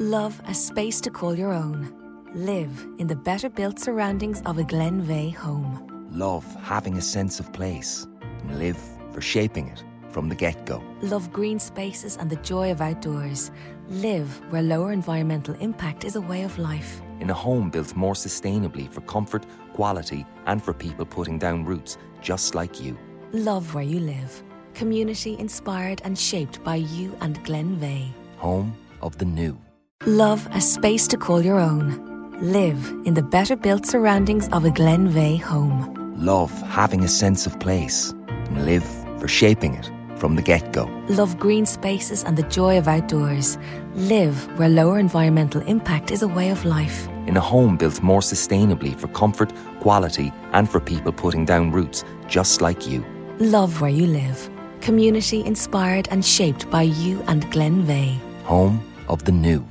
Love a space to call your own. Live in the better built surroundings of a Glenveigh home. Love having a sense of place. And live for shaping it from the get go. Love green spaces and the joy of outdoors. Live where lower environmental impact is a way of life. In a home built more sustainably for comfort, quality, and for people putting down roots just like you. Love where you live. Community inspired and shaped by you and Glenveigh. Home of the new. Love a space to call your own. Live in the better built surroundings of a Glenveigh home. Love having a sense of place. And live for shaping it from the get go. Love green spaces and the joy of outdoors. Live where lower environmental impact is a way of life. In a home built more sustainably for comfort, quality, and for people putting down roots just like you. Love where you live. Community inspired and shaped by you and Glenveigh. Home of the new.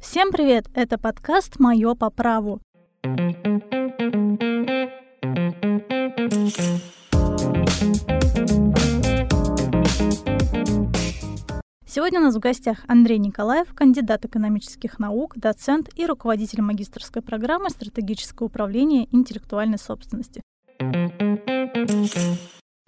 Всем привет! Это подкаст «Мое по праву». Сегодня у нас в гостях Андрей Николаев, кандидат экономических наук, доцент и руководитель магистрской программы стратегического управления интеллектуальной собственности.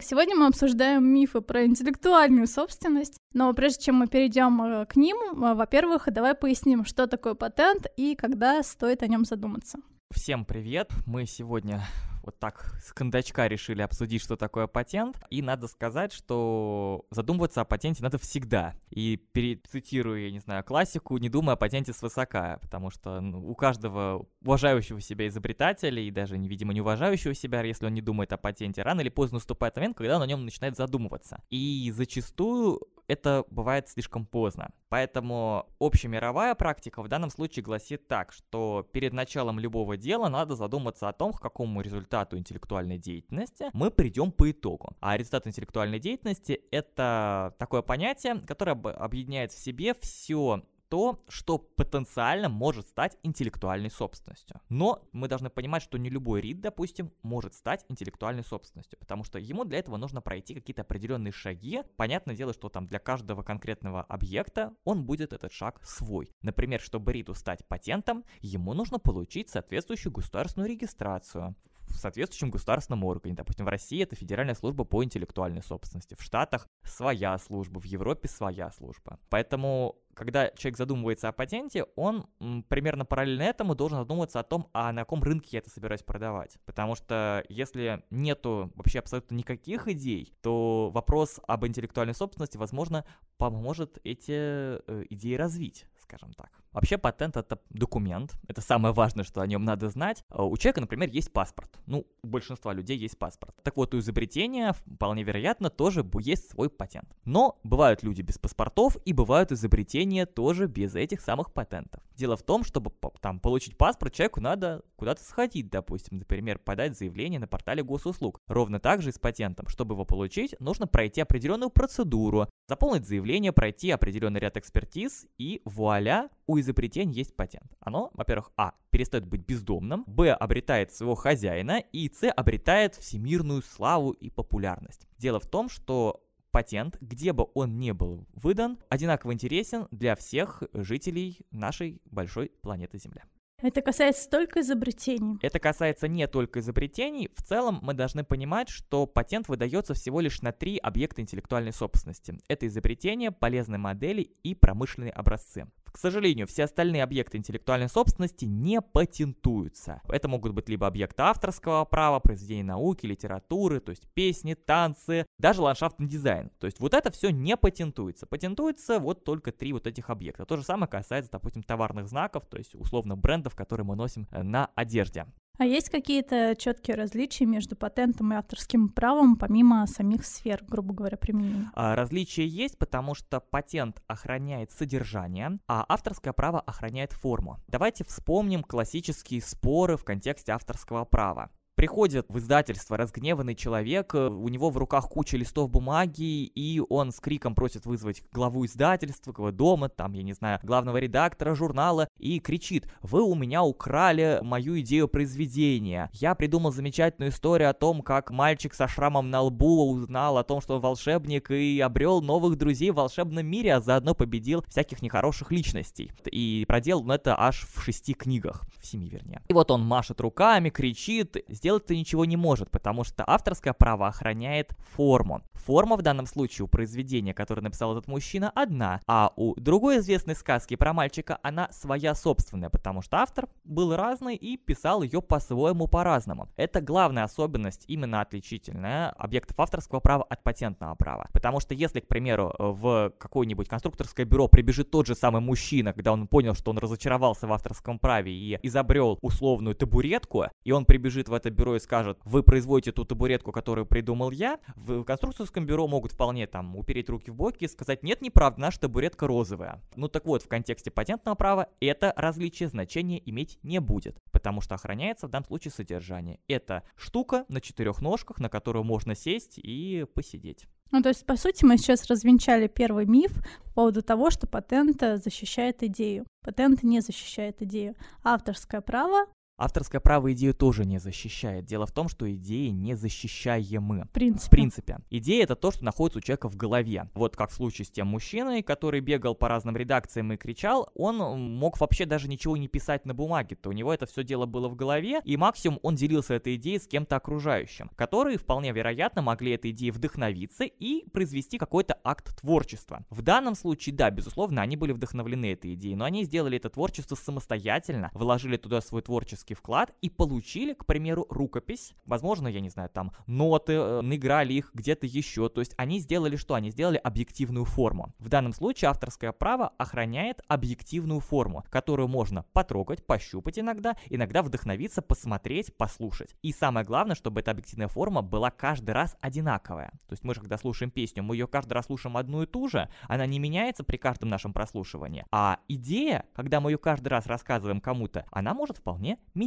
Сегодня мы обсуждаем мифы про интеллектуальную собственность, но прежде чем мы перейдем э, к ним, э, во-первых, давай поясним, что такое патент и когда стоит о нем задуматься. Всем привет! Мы сегодня вот так с кондачка решили обсудить, что такое патент. И надо сказать, что задумываться о патенте надо всегда. И перецитирую, я не знаю, классику, не думая о патенте свысока, потому что ну, у каждого уважающего себя изобретателя и даже, видимо, не уважающего себя, если он не думает о патенте, рано или поздно наступает момент, когда он о нем начинает задумываться. И зачастую это бывает слишком поздно. Поэтому общемировая практика в данном случае гласит так, что перед началом любого дела надо задуматься о том, к какому результату интеллектуальной деятельности мы придем по итогу. А результат интеллектуальной деятельности — это такое понятие, которое объединяет в себе все то, что потенциально может стать интеллектуальной собственностью. Но мы должны понимать, что не любой рид, допустим, может стать интеллектуальной собственностью, потому что ему для этого нужно пройти какие-то определенные шаги. Понятное дело, что там для каждого конкретного объекта он будет этот шаг свой. Например, чтобы риду стать патентом, ему нужно получить соответствующую государственную регистрацию в соответствующем государственном органе. Допустим, в России это Федеральная служба по интеллектуальной собственности, в Штатах своя служба, в Европе своя служба. Поэтому когда человек задумывается о патенте, он примерно параллельно этому должен задумываться о том, а на каком рынке я это собираюсь продавать. Потому что если нету вообще абсолютно никаких идей, то вопрос об интеллектуальной собственности, возможно, поможет эти э, идеи развить скажем так. Вообще патент это документ, это самое важное, что о нем надо знать. А у человека, например, есть паспорт. Ну, у большинства людей есть паспорт. Так вот, у изобретения вполне вероятно тоже есть свой патент. Но бывают люди без паспортов и бывают изобретения тоже без этих самых патентов. Дело в том, чтобы там получить паспорт, человеку надо куда-то сходить, допустим, например, подать заявление на портале госуслуг. Ровно так же и с патентом. Чтобы его получить, нужно пройти определенную процедуру, заполнить заявление, пройти определенный ряд экспертиз и вуаля, у изобретения есть патент. Оно, во-первых, а, перестает быть бездомным, б, обретает своего хозяина, и с, обретает всемирную славу и популярность. Дело в том, что патент, где бы он ни был выдан, одинаково интересен для всех жителей нашей большой планеты Земля. Это касается только изобретений. Это касается не только изобретений. В целом мы должны понимать, что патент выдается всего лишь на три объекта интеллектуальной собственности. Это изобретения, полезные модели и промышленные образцы. К сожалению, все остальные объекты интеллектуальной собственности не патентуются. Это могут быть либо объекты авторского права, произведения науки, литературы, то есть песни, танцы, даже ландшафтный дизайн. То есть вот это все не патентуется. Патентуется вот только три вот этих объекта. То же самое касается, допустим, товарных знаков, то есть условно брендов, которые мы носим э, на одежде. А есть какие-то четкие различия между патентом и авторским правом, помимо самих сфер, грубо говоря, применения? А, различия есть, потому что патент охраняет содержание, а авторское право охраняет форму. Давайте вспомним классические споры в контексте авторского права Приходит в издательство разгневанный человек, э, у него в руках куча листов бумаги, и он с криком просит вызвать главу издательства, дома, там, я не знаю, главного редактора журнала, и кричит, вы у меня украли мою идею произведения. Я придумал замечательную историю о том, как мальчик со шрамом на лбу узнал о том, что он волшебник, и обрел новых друзей в волшебном мире, а заодно победил всяких нехороших личностей. И проделал он это аж в шести книгах, в семи вернее. И вот он машет руками, кричит, сделать-то ничего не может, потому что авторское право охраняет форму. Форма в данном случае у произведения, которое написал этот мужчина, одна, а у другой известной сказки про мальчика она своя собственная, потому что автор был разный и писал ее по-своему по-разному. Это главная особенность, именно отличительная объектов авторского права от патентного права. Потому что если, к примеру, в какое-нибудь конструкторское бюро прибежит тот же самый мужчина, когда он понял, что он разочаровался в авторском праве и изобрел условную табуретку, и он прибежит в это бюро и скажет, вы производите ту табуретку, которую придумал я, в конструкторском бюро могут вполне там упереть руки в боки и сказать, нет, неправда, наша табуретка розовая. Ну так вот, в контексте патентного права это различие значения иметь не будет, потому что охраняется в данном случае содержание. Это штука на четырех ножках, на которую можно сесть и посидеть. Ну, то есть, по сути, мы сейчас развенчали первый миф по поводу того, что патент защищает идею. Патент не защищает идею. Авторское право Авторское право идею тоже не защищает. Дело в том, что идеи не защищаемы. В принципе. В принципе. Идея — это то, что находится у человека в голове. Вот как в случае с тем мужчиной, который бегал по разным редакциям и кричал, он мог вообще даже ничего не писать на бумаге. То у него это все дело было в голове, и максимум он делился этой идеей с кем-то окружающим, которые вполне вероятно могли этой идеей вдохновиться и произвести какой-то акт творчества. В данном случае, да, безусловно, они были вдохновлены этой идеей, но они сделали это творчество самостоятельно, вложили туда свой творческий авторский вклад и получили, к примеру, рукопись. Возможно, я не знаю, там ноты, э, наиграли их где-то еще. То есть они сделали что? Они сделали объективную форму. В данном случае авторское право охраняет объективную форму, которую можно потрогать, пощупать иногда, иногда вдохновиться, посмотреть, послушать. И самое главное, чтобы эта объективная форма была каждый раз одинаковая. То есть мы же, когда слушаем песню, мы ее каждый раз слушаем одну и ту же, она не меняется при каждом нашем прослушивании. А идея, когда мы ее каждый раз рассказываем кому-то, она может вполне меняться.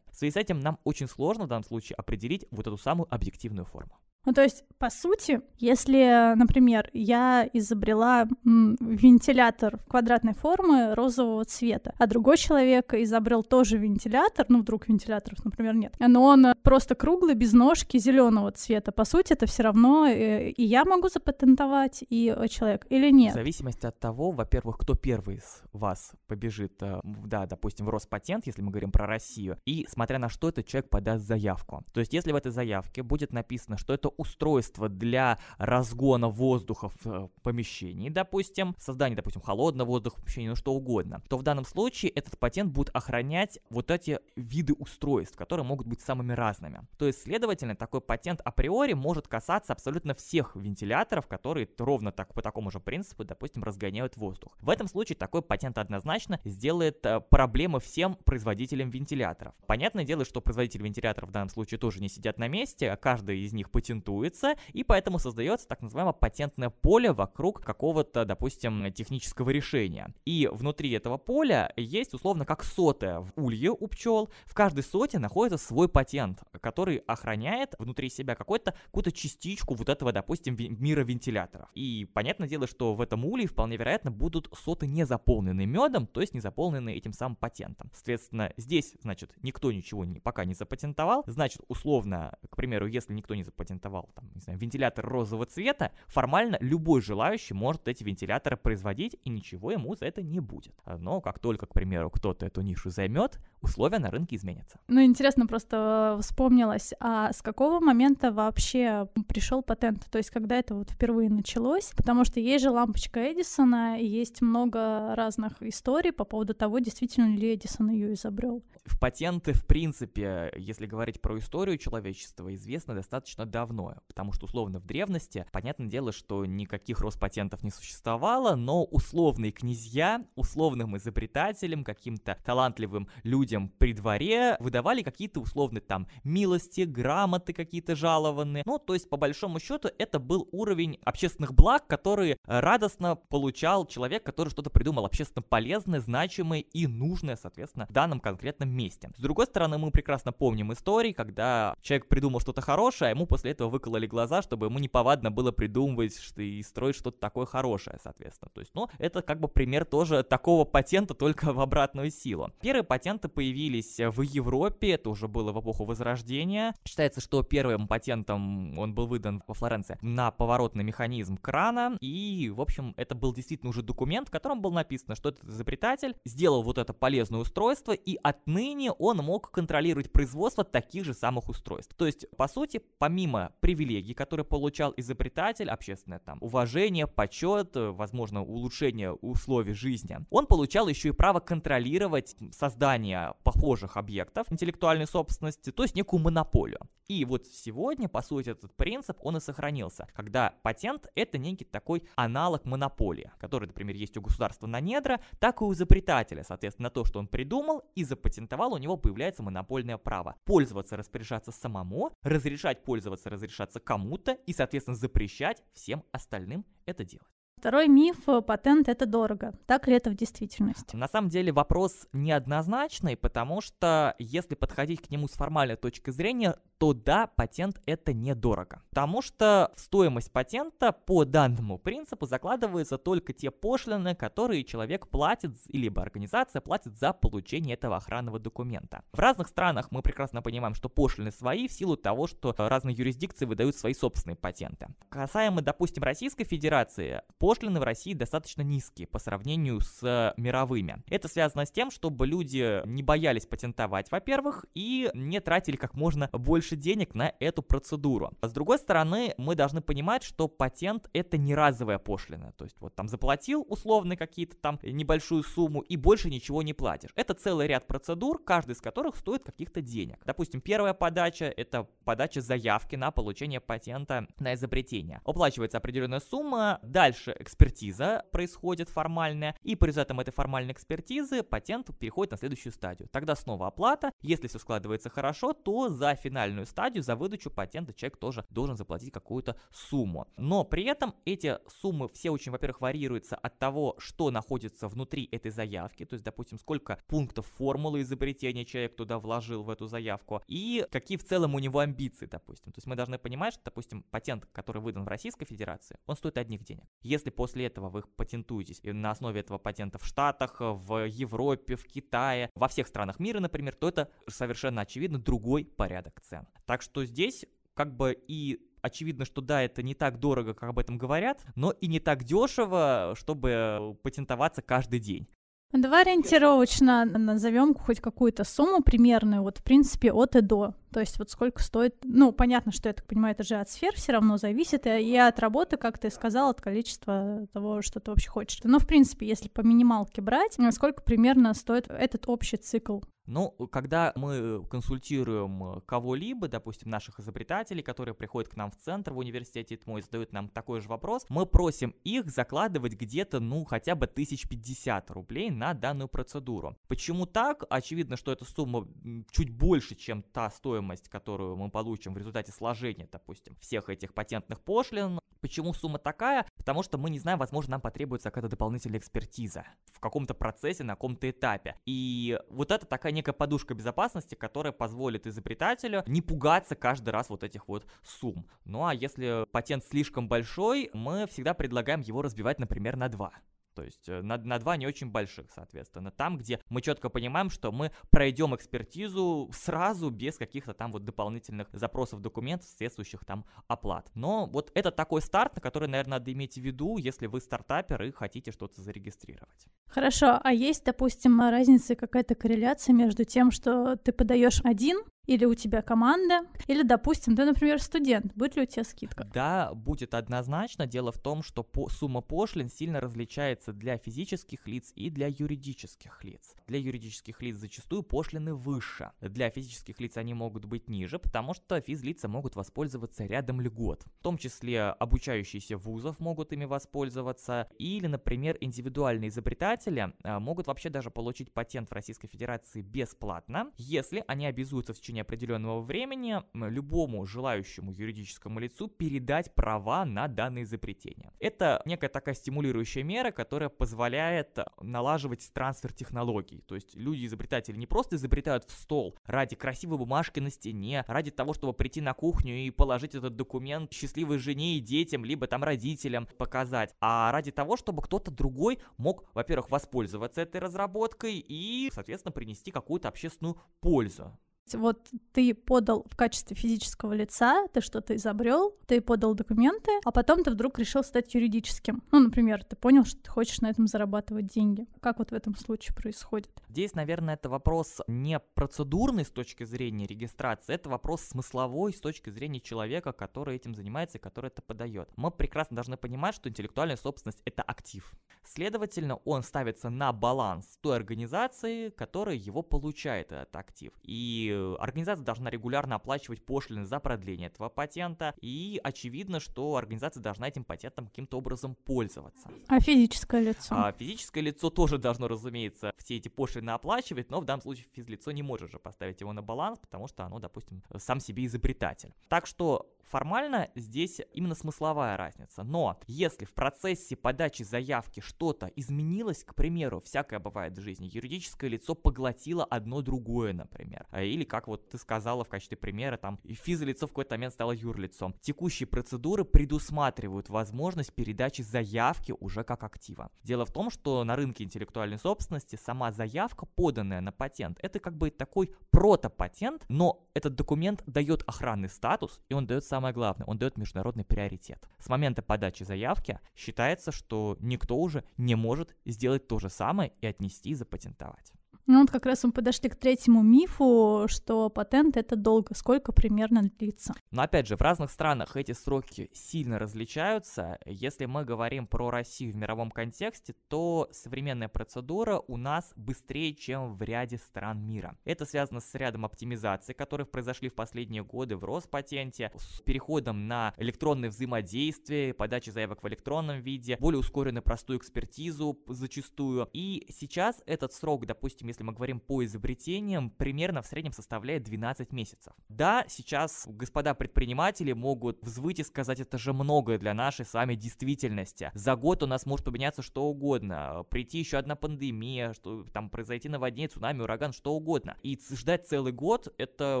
В связи с этим нам очень сложно в данном случае определить вот эту самую объективную форму. Ну, то есть, по сути, если, например, я изобрела вентилятор квадратной формы розового цвета, а другой человек изобрел тоже вентилятор, ну, вдруг вентиляторов, например, нет, но он просто круглый, без ножки, зеленого цвета, по сути, это все равно э, и я могу запатентовать, и человек, или нет? В зависимости от того, во-первых, кто первый из вас побежит, э, да, допустим, в Роспатент, если мы говорим про Россию, и смотря на что этот человек подаст заявку. То есть, если в этой заявке будет написано, что это устройство для разгона воздуха в э, помещении, допустим, создание, допустим, холодного воздуха в помещении, ну что угодно, то в данном случае этот патент будет охранять вот эти виды устройств, которые могут быть самыми разными. То есть, следовательно, такой патент априори может касаться абсолютно всех вентиляторов, которые ровно так по такому же принципу, допустим, разгоняют воздух. В этом случае такой патент однозначно сделает э, проблемы всем производителям вентиляторов. Понятное дело, что производители вентиляторов в данном случае тоже не сидят на месте, а каждый из них патентует патентуется, и поэтому создается так называемое патентное поле вокруг какого-то, допустим, технического решения. И внутри этого поля есть условно как сотая в улье у пчел. В каждой соте находится свой патент, который охраняет внутри себя какую-то какую-то частичку вот этого, допустим, мира вентиляторов. И понятное дело, что в этом улье вполне вероятно будут соты не заполнены медом, то есть не заполнены этим самым патентом. Соответственно, здесь, значит, никто ничего не, пока не запатентовал. Значит, условно, к примеру, если никто не запатентовал запатентовал, там, не знаю, вентилятор розового цвета, формально любой желающий может эти вентиляторы производить, и ничего ему за это не будет. Но как только, к примеру, кто-то эту нишу займет, условия на рынке изменятся. Ну, интересно, просто вспомнилось, а с какого момента вообще пришел патент? То есть, когда это вот впервые началось? Потому что есть же лампочка Эдисона, и есть много разных историй по поводу того, действительно ли Эдисон ее изобрел. В патенты, в принципе, если говорить про историю человечества, известны достаточно давно прорывное, потому что условно в древности, понятное дело, что никаких Роспатентов не существовало, но условные князья условным изобретателям, каким-то талантливым людям при дворе выдавали какие-то условные там милости, грамоты какие-то жалованные. Ну, то есть, по большому счету, это был уровень общественных благ, которые радостно получал человек, который что-то придумал общественно полезное, значимое и нужное, соответственно, в данном конкретном месте. С другой стороны, мы прекрасно помним истории, когда человек придумал что-то хорошее, а ему после этого выкололи глаза, чтобы ему неповадно было придумывать и строить что-то такое хорошее, соответственно. То есть, ну, это как бы пример тоже такого патента, только в обратную силу. Первые патенты появились в Европе, это уже было в эпоху Возрождения. Считается, что первым патентом он был выдан во Флоренции на поворотный механизм крана, и, в общем, это был действительно уже документ, в котором было написано, что этот изобретатель сделал вот это полезное устройство, и отныне он мог контролировать производство таких же самых устройств. То есть, по сути, помимо привилегий, которые получал изобретатель, общественное там уважение, почет, возможно, улучшение условий жизни, он получал еще и право контролировать создание похожих объектов интеллектуальной собственности, то есть некую монополию. И вот сегодня, по сути, этот принцип, он и сохранился, когда патент — это некий такой аналог монополии, который, например, есть у государства на недра, так и у изобретателя. Соответственно, то, что он придумал и запатентовал, у него появляется монопольное право. Пользоваться, распоряжаться самому, разрешать пользоваться, разрешаться кому-то и, соответственно, запрещать всем остальным это делать. Второй миф – патент – это дорого. Так ли это в действительности? На самом деле вопрос неоднозначный, потому что если подходить к нему с формальной точки зрения, то да, патент это недорого. Потому что стоимость патента по данному принципу закладываются только те пошлины, которые человек платит, либо организация платит за получение этого охранного документа. В разных странах мы прекрасно понимаем, что пошлины свои в силу того, что разные юрисдикции выдают свои собственные патенты. Касаемо, допустим, Российской Федерации, пошлины в России достаточно низкие по сравнению с мировыми. Это связано с тем, чтобы люди не боялись патентовать, во-первых, и не тратили как можно больше больше денег на эту процедуру. А с другой стороны, мы должны понимать, что патент это не разовая пошлина. То есть вот там заплатил условно какие-то там небольшую сумму и больше ничего не платишь. Это целый ряд процедур, каждый из которых стоит каких-то денег. Допустим, первая подача это подача заявки на получение патента на изобретение. Оплачивается определенная сумма, дальше экспертиза происходит формальная, и по результатам этой формальной экспертизы патент переходит на следующую стадию. Тогда снова оплата. Если все складывается хорошо, то за финальную финальную стадию, за выдачу патента человек тоже должен заплатить какую-то сумму. Но при этом эти суммы все очень, во-первых, варьируются от того, что находится внутри этой заявки, то есть, допустим, сколько пунктов формулы изобретения человек туда вложил в эту заявку, и какие в целом у него амбиции, допустим. То есть мы должны понимать, что, допустим, патент, который выдан в Российской Федерации, он стоит одних денег. Если после этого вы патентуетесь и на основе этого патента в Штатах, в Европе, в Китае, во всех странах мира, например, то это совершенно очевидно другой порядок цен. Так что здесь как бы и очевидно, что да, это не так дорого, как об этом говорят, но и не так дешево, чтобы патентоваться каждый день. Давай ориентировочно назовем хоть какую-то сумму примерную, вот в принципе от и до. То есть вот сколько стоит, ну, понятно, что я так понимаю, это же от сфер все равно зависит, и от работы, как ты сказал, от количества того, что ты вообще хочешь. Но, в принципе, если по минималке брать, сколько примерно стоит этот общий цикл ну, когда мы консультируем кого-либо, допустим, наших изобретателей, которые приходят к нам в центр в университете ТМО и задают нам такой же вопрос, мы просим их закладывать где-то, ну, хотя бы 1050 рублей на данную процедуру. Почему так? Очевидно, что эта сумма чуть больше, чем та стоимость, которую мы получим в результате сложения, допустим, всех этих патентных пошлин. Почему сумма такая? Потому что мы не знаем, возможно, нам потребуется какая-то дополнительная экспертиза в каком-то процессе, на каком-то этапе. И вот это такая некая подушка безопасности, которая позволит изобретателю не пугаться каждый раз вот этих вот сумм. Ну а если патент слишком большой, мы всегда предлагаем его разбивать, например, на два. То есть э, на, на два не очень больших, соответственно. Там, где мы четко понимаем, что мы пройдем экспертизу сразу без каких-то там вот дополнительных запросов документов, соответствующих там оплат. Но вот это такой старт, на который, наверное, надо иметь в виду, если вы стартапер и хотите что-то зарегистрировать. Хорошо, а есть, допустим, разница какая-то корреляция между тем, что ты подаешь один или у тебя команда, или, допустим, ты, например, студент, будет ли у тебя скидка? Да, будет однозначно. Дело в том, что по сумма пошлин сильно различается для физических лиц и для юридических лиц. Для юридических лиц зачастую пошлины выше. Для физических лиц они могут быть ниже, потому что физлица могут воспользоваться рядом льгот. В том числе обучающиеся вузов могут ими воспользоваться, или, например, индивидуальные изобретатели а, могут вообще даже получить патент в Российской Федерации бесплатно, если они обязуются в течение течение определенного времени любому желающему юридическому лицу передать права на данное изобретение. Это некая такая стимулирующая мера, которая позволяет налаживать трансфер технологий. То есть люди-изобретатели не просто изобретают в стол ради красивой бумажки на стене, ради того, чтобы прийти на кухню и положить этот документ счастливой жене и детям, либо там родителям показать, а ради того, чтобы кто-то другой мог, во-первых, воспользоваться этой разработкой и, соответственно, принести какую-то общественную пользу вот ты подал в качестве физического лица, ты что-то изобрел, ты подал документы, а потом ты вдруг решил стать юридическим. Ну, например, ты понял, что ты хочешь на этом зарабатывать деньги. Как вот в этом случае происходит? Здесь, наверное, это вопрос не процедурный с точки зрения регистрации, это вопрос смысловой с точки зрения человека, который этим занимается и который это подает. Мы прекрасно должны понимать, что интеллектуальная собственность — это актив. Следовательно, он ставится на баланс той организации, которая его получает, этот актив. И организация должна регулярно оплачивать пошлины за продление этого патента, и очевидно, что организация должна этим патентом каким-то образом пользоваться. А физическое лицо? А физическое лицо тоже должно, разумеется, все эти пошлины оплачивать, но в данном случае физлицо не может же поставить его на баланс, потому что оно, допустим, сам себе изобретатель. Так что Формально здесь именно смысловая разница, но если в процессе подачи заявки что-то изменилось, к примеру, всякое бывает в жизни, юридическое лицо поглотило одно другое, например, а, или как вот ты сказала в качестве примера, там физлицо в какой-то момент стало юрлицом. Текущие процедуры предусматривают возможность передачи заявки уже как актива. Дело в том, что на рынке интеллектуальной собственности сама заявка, поданная на патент, это как бы такой протопатент, но этот документ дает охранный статус, и он дает самое главное, он дает международный приоритет. С момента подачи заявки считается, что никто уже не может сделать то же самое и отнести и запатентовать. Ну вот как раз мы подошли к третьему мифу, что патент это долго, сколько примерно длится. Но опять же, в разных странах эти сроки сильно различаются. Если мы говорим про Россию в мировом контексте, то современная процедура у нас быстрее, чем в ряде стран мира. Это связано с рядом оптимизаций, которые произошли в последние годы в Роспатенте, с переходом на электронное взаимодействие, подачи заявок в электронном виде, более ускоренную простую экспертизу зачастую. И сейчас этот срок, допустим, если мы говорим по изобретениям, примерно в среднем составляет 12 месяцев. Да, сейчас господа предприниматели могут взвыть и сказать, это же многое для нашей с вами действительности. За год у нас может поменяться что угодно, прийти еще одна пандемия, что там произойти наводнение, цунами, ураган, что угодно. И ждать целый год это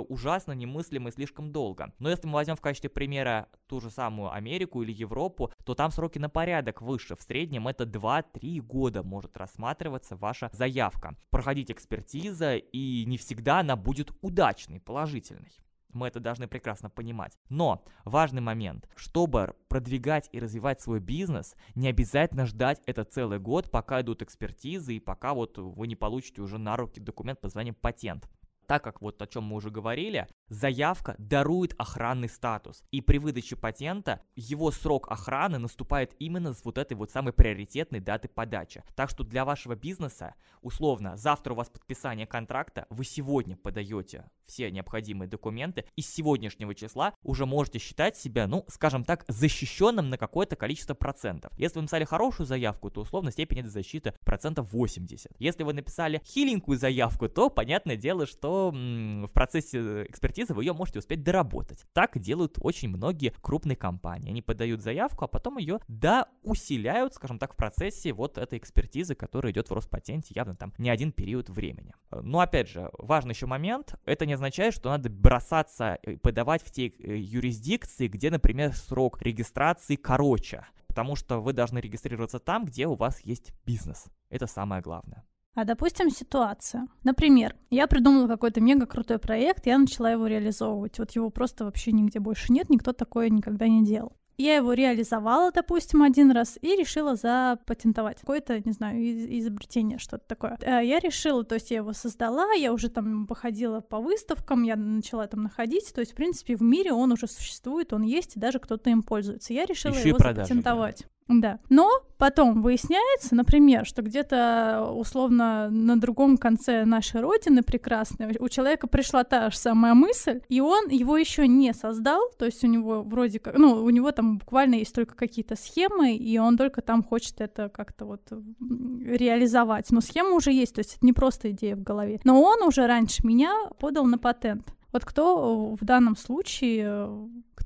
ужасно немыслимо и слишком долго. Но если мы возьмем в качестве примера ту же самую Америку или Европу, то там сроки на порядок выше. В среднем это 2-3 года может рассматриваться ваша заявка. Проходить экспертиза, и не всегда она будет удачной, положительной. Мы это должны прекрасно понимать. Но важный момент. Чтобы продвигать и развивать свой бизнес, не обязательно ждать это целый год, пока идут экспертизы и пока вот вы не получите уже на руки документ под названием патент так как вот о чем мы уже говорили, заявка дарует охранный статус. И при выдаче патента его срок охраны наступает именно с вот этой вот самой приоритетной даты подачи. Так что для вашего бизнеса, условно, завтра у вас подписание контракта, вы сегодня подаете все необходимые документы, и с сегодняшнего числа уже можете считать себя, ну, скажем так, защищенным на какое-то количество процентов. Если вы написали хорошую заявку, то условно степень этой защиты процентов 80. Если вы написали хиленькую заявку, то понятное дело, что в процессе экспертизы вы ее можете успеть доработать. Так делают очень многие крупные компании. Они подают заявку, а потом ее доусиляют, скажем так, в процессе вот этой экспертизы, которая идет в Роспатенте явно там не один период времени. Но опять же, важный еще момент, это не означает, что надо бросаться и подавать в те э, юрисдикции, где, например, срок регистрации короче потому что вы должны регистрироваться там, где у вас есть бизнес. Это самое главное. А допустим, ситуация. Например, я придумала какой-то мега крутой проект, я начала его реализовывать. Вот его просто вообще нигде больше нет, никто такое никогда не делал. Я его реализовала, допустим, один раз и решила запатентовать какое-то, не знаю, изобретение, что-то такое. Э, я решила, то есть я его создала, я уже там походила по выставкам, я начала там находить, то есть, в принципе, в мире он уже существует, он есть, и даже кто-то им пользуется. Я решила Еще его запатентовать. Да. Но потом выясняется, например, что где-то условно на другом конце нашей родины прекрасной у человека пришла та же самая мысль, и он его еще не создал, то есть у него вроде как, ну, у него там буквально есть только какие-то схемы, и он только там хочет это как-то вот реализовать. Но схема уже есть, то есть это не просто идея в голове. Но он уже раньше меня подал на патент. Вот кто в данном случае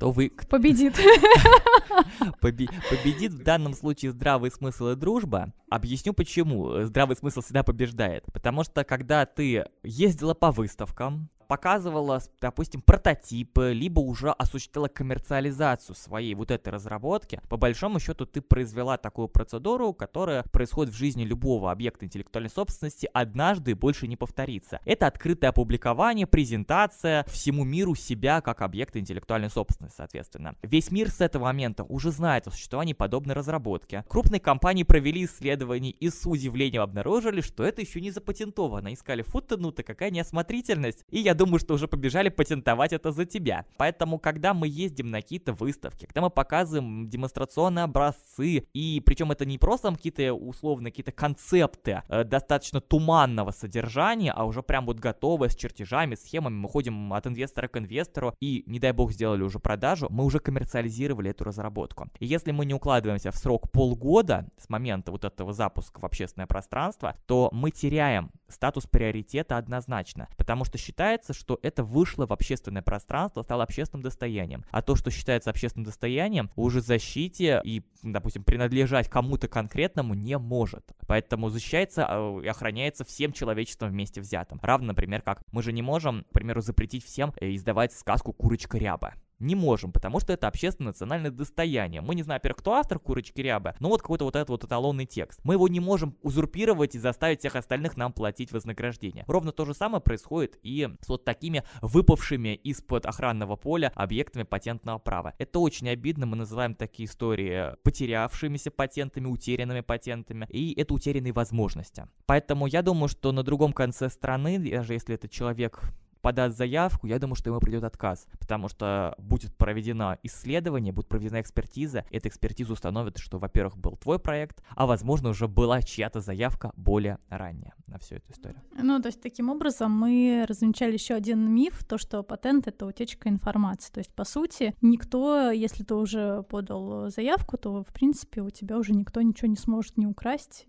кто вы... Победит. Победит в данном случае здравый смысл и дружба. Объясню почему. Здравый смысл всегда побеждает. Потому что когда ты ездила по выставкам, показывала, допустим, прототипы, либо уже осуществила коммерциализацию своей вот этой разработки, по большому счету ты произвела такую процедуру, которая происходит в жизни любого объекта интеллектуальной собственности однажды больше не повторится. Это открытое опубликование, презентация всему миру себя как объекта интеллектуальной собственности, соответственно. Весь мир с этого момента уже знает о существовании подобной разработки. Крупные компании провели исследования и с удивлением обнаружили, что это еще не запатентовано. Искали, фу ты, ну ты какая неосмотрительность. И я думаю, что уже побежали патентовать это за тебя. Поэтому, когда мы ездим на какие-то выставки, когда мы показываем демонстрационные образцы, и причем это не просто какие-то условно какие-то концепты э, достаточно туманного содержания, а уже прям вот готовые с чертежами, схемами, мы ходим от инвестора к инвестору и, не дай бог, сделали уже продажу, мы уже коммерциализировали эту разработку. И если мы не укладываемся в срок полгода с момента вот этого запуска в общественное пространство, то мы теряем статус приоритета однозначно, потому что считается, что это вышло в общественное пространство, стало общественным достоянием. А то, что считается общественным достоянием, уже защите и, допустим, принадлежать кому-то конкретному не может. Поэтому защищается а, и охраняется всем человечеством вместе взятым. Равно, например, как мы же не можем, к примеру, запретить всем э, издавать сказку «Курочка ряба». Не можем, потому что это общественное национальное достояние. Мы не знаем, во-первых, кто автор курочки ряба, но вот какой-то вот этот вот эталонный текст. Мы его не можем узурпировать и заставить всех остальных нам платить вознаграждение. Ровно то же самое происходит и с вот такими выпавшими из-под охранного поля объектами патентного права. Это очень обидно, мы называем такие истории потерявшимися патентами, утерянными патентами, и это утерянные возможности. Поэтому я думаю, что на другом конце страны, даже если это человек подаст заявку, я думаю, что ему придет отказ, потому что будет проведено исследование, будет проведена экспертиза, эта экспертиза установит, что, во-первых, был твой проект, а, возможно, уже была чья-то заявка более ранняя на всю эту историю. Ну, то есть, таким образом, мы развенчали еще один миф, то, что патент — это утечка информации. То есть, по сути, никто, если ты уже подал заявку, то, в принципе, у тебя уже никто ничего не сможет не украсть,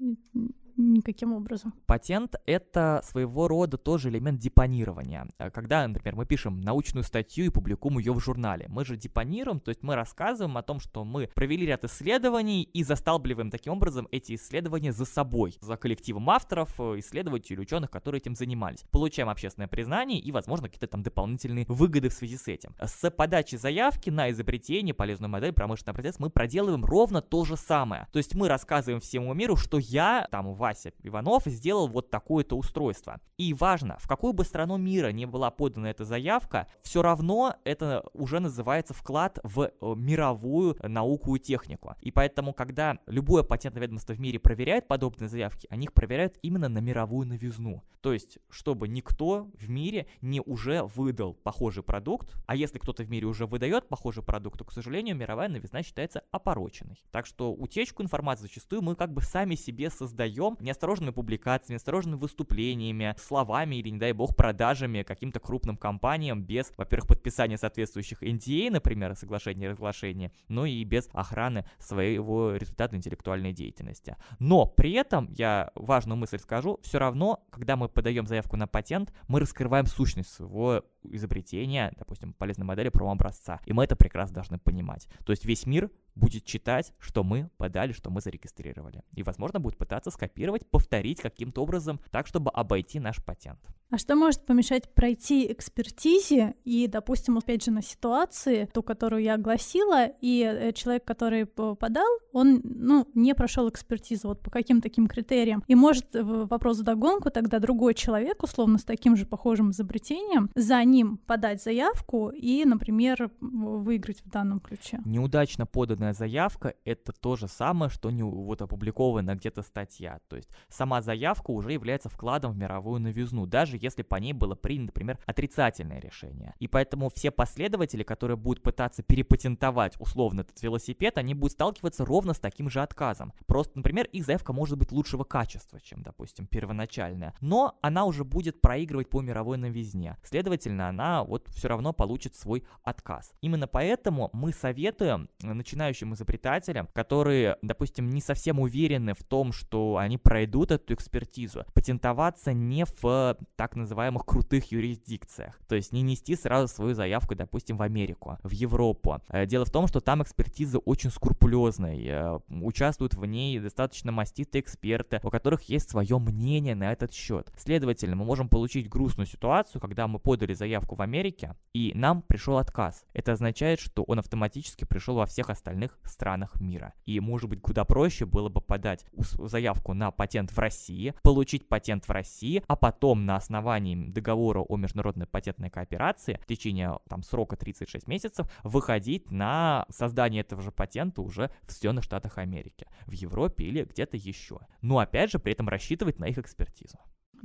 никаким образом. Патент — это своего рода тоже элемент депонирования. Э, когда, например, мы пишем научную статью и публикуем ее в журнале, мы же депонируем, то есть мы рассказываем о том, что мы провели ряд исследований и засталбливаем таким образом эти исследования за собой, за коллективом авторов, э, исследователей, ученых, которые этим занимались. Получаем общественное признание и, возможно, какие-то там дополнительные выгоды в связи с этим. С подачи заявки на изобретение, полезную модель, промышленный процесс мы проделываем ровно то же самое. То есть мы рассказываем всему миру, что я, там, Вася Иванов сделал вот такое-то устройство. И важно, в какую бы страну мира не была подана эта заявка, все равно это уже называется вклад в э, мировую науку и технику. И поэтому, когда любое патентное ведомство в мире проверяет подобные заявки, они их проверяют именно на мировую новизну. То есть, чтобы никто в мире не уже выдал похожий продукт, а если кто-то в мире уже выдает похожий продукт, то, к сожалению, мировая новизна считается опороченной. Так что утечку информации зачастую мы как бы сами себе создаем, потом неосторожными публикациями, неосторожными выступлениями, словами или, не дай бог, продажами каким-то крупным компаниям без, во-первых, подписания соответствующих NDA, а, например, соглашения и разглашения, но и без охраны своего результата интеллектуальной деятельности. Но при этом, я важную мысль скажу, все равно, когда мы подаем заявку на патент, мы раскрываем сущность своего изобретения, допустим, полезной модели промо-образца. И мы это прекрасно должны понимать. То есть весь мир будет читать, что мы подали, что мы зарегистрировали. И, возможно, будет пытаться скопировать, повторить каким-то образом так, чтобы обойти наш патент. А что может помешать пройти экспертизе и, допустим, опять же, на ситуации, ту, которую я огласила, и э, человек, который подал, он, ну, не прошел экспертизу, вот по каким таким критериям. И может вопрос в догонку тогда другой человек, условно, с таким же похожим изобретением, за ним подать заявку и, например, выиграть в данном ключе. Неудачно поданная заявка — это то же самое, что не вот опубликованная где-то статья. То есть сама заявка уже является вкладом в мировую новизну, даже если по ней было принято, например, отрицательное решение. И поэтому все последователи, которые будут пытаться перепатентовать условно этот велосипед, они будут сталкиваться ровно с таким же отказом. Просто, например, их заявка может быть лучшего качества, чем, допустим, первоначальная, но она уже будет проигрывать по мировой новизне. Следовательно, она вот все равно получит свой отказ. Именно поэтому мы советуем начинающим изобретателям, которые, допустим, не совсем уверены в том, что они пройдут эту экспертизу, патентоваться не в так называемых крутых юрисдикциях. То есть не нести сразу свою заявку, допустим, в Америку, в Европу. Э, дело в том, что там экспертиза очень скрупулезная, э, участвуют в ней достаточно маститые эксперты, у которых есть свое мнение на этот счет. Следовательно, мы можем получить грустную ситуацию, когда мы подали заявку в Америке, и нам пришел отказ. Это означает, что он автоматически пришел во всех остальных странах мира. И, может быть, куда проще было бы подать заявку на патент в России, получить патент в России, а потом на основании договора о международной патентной кооперации в течение там, срока 36 месяцев выходить на создание этого же патента уже в Соединенных Штатах Америки, в Европе или где-то еще. Но опять же при этом рассчитывать на их экспертизу.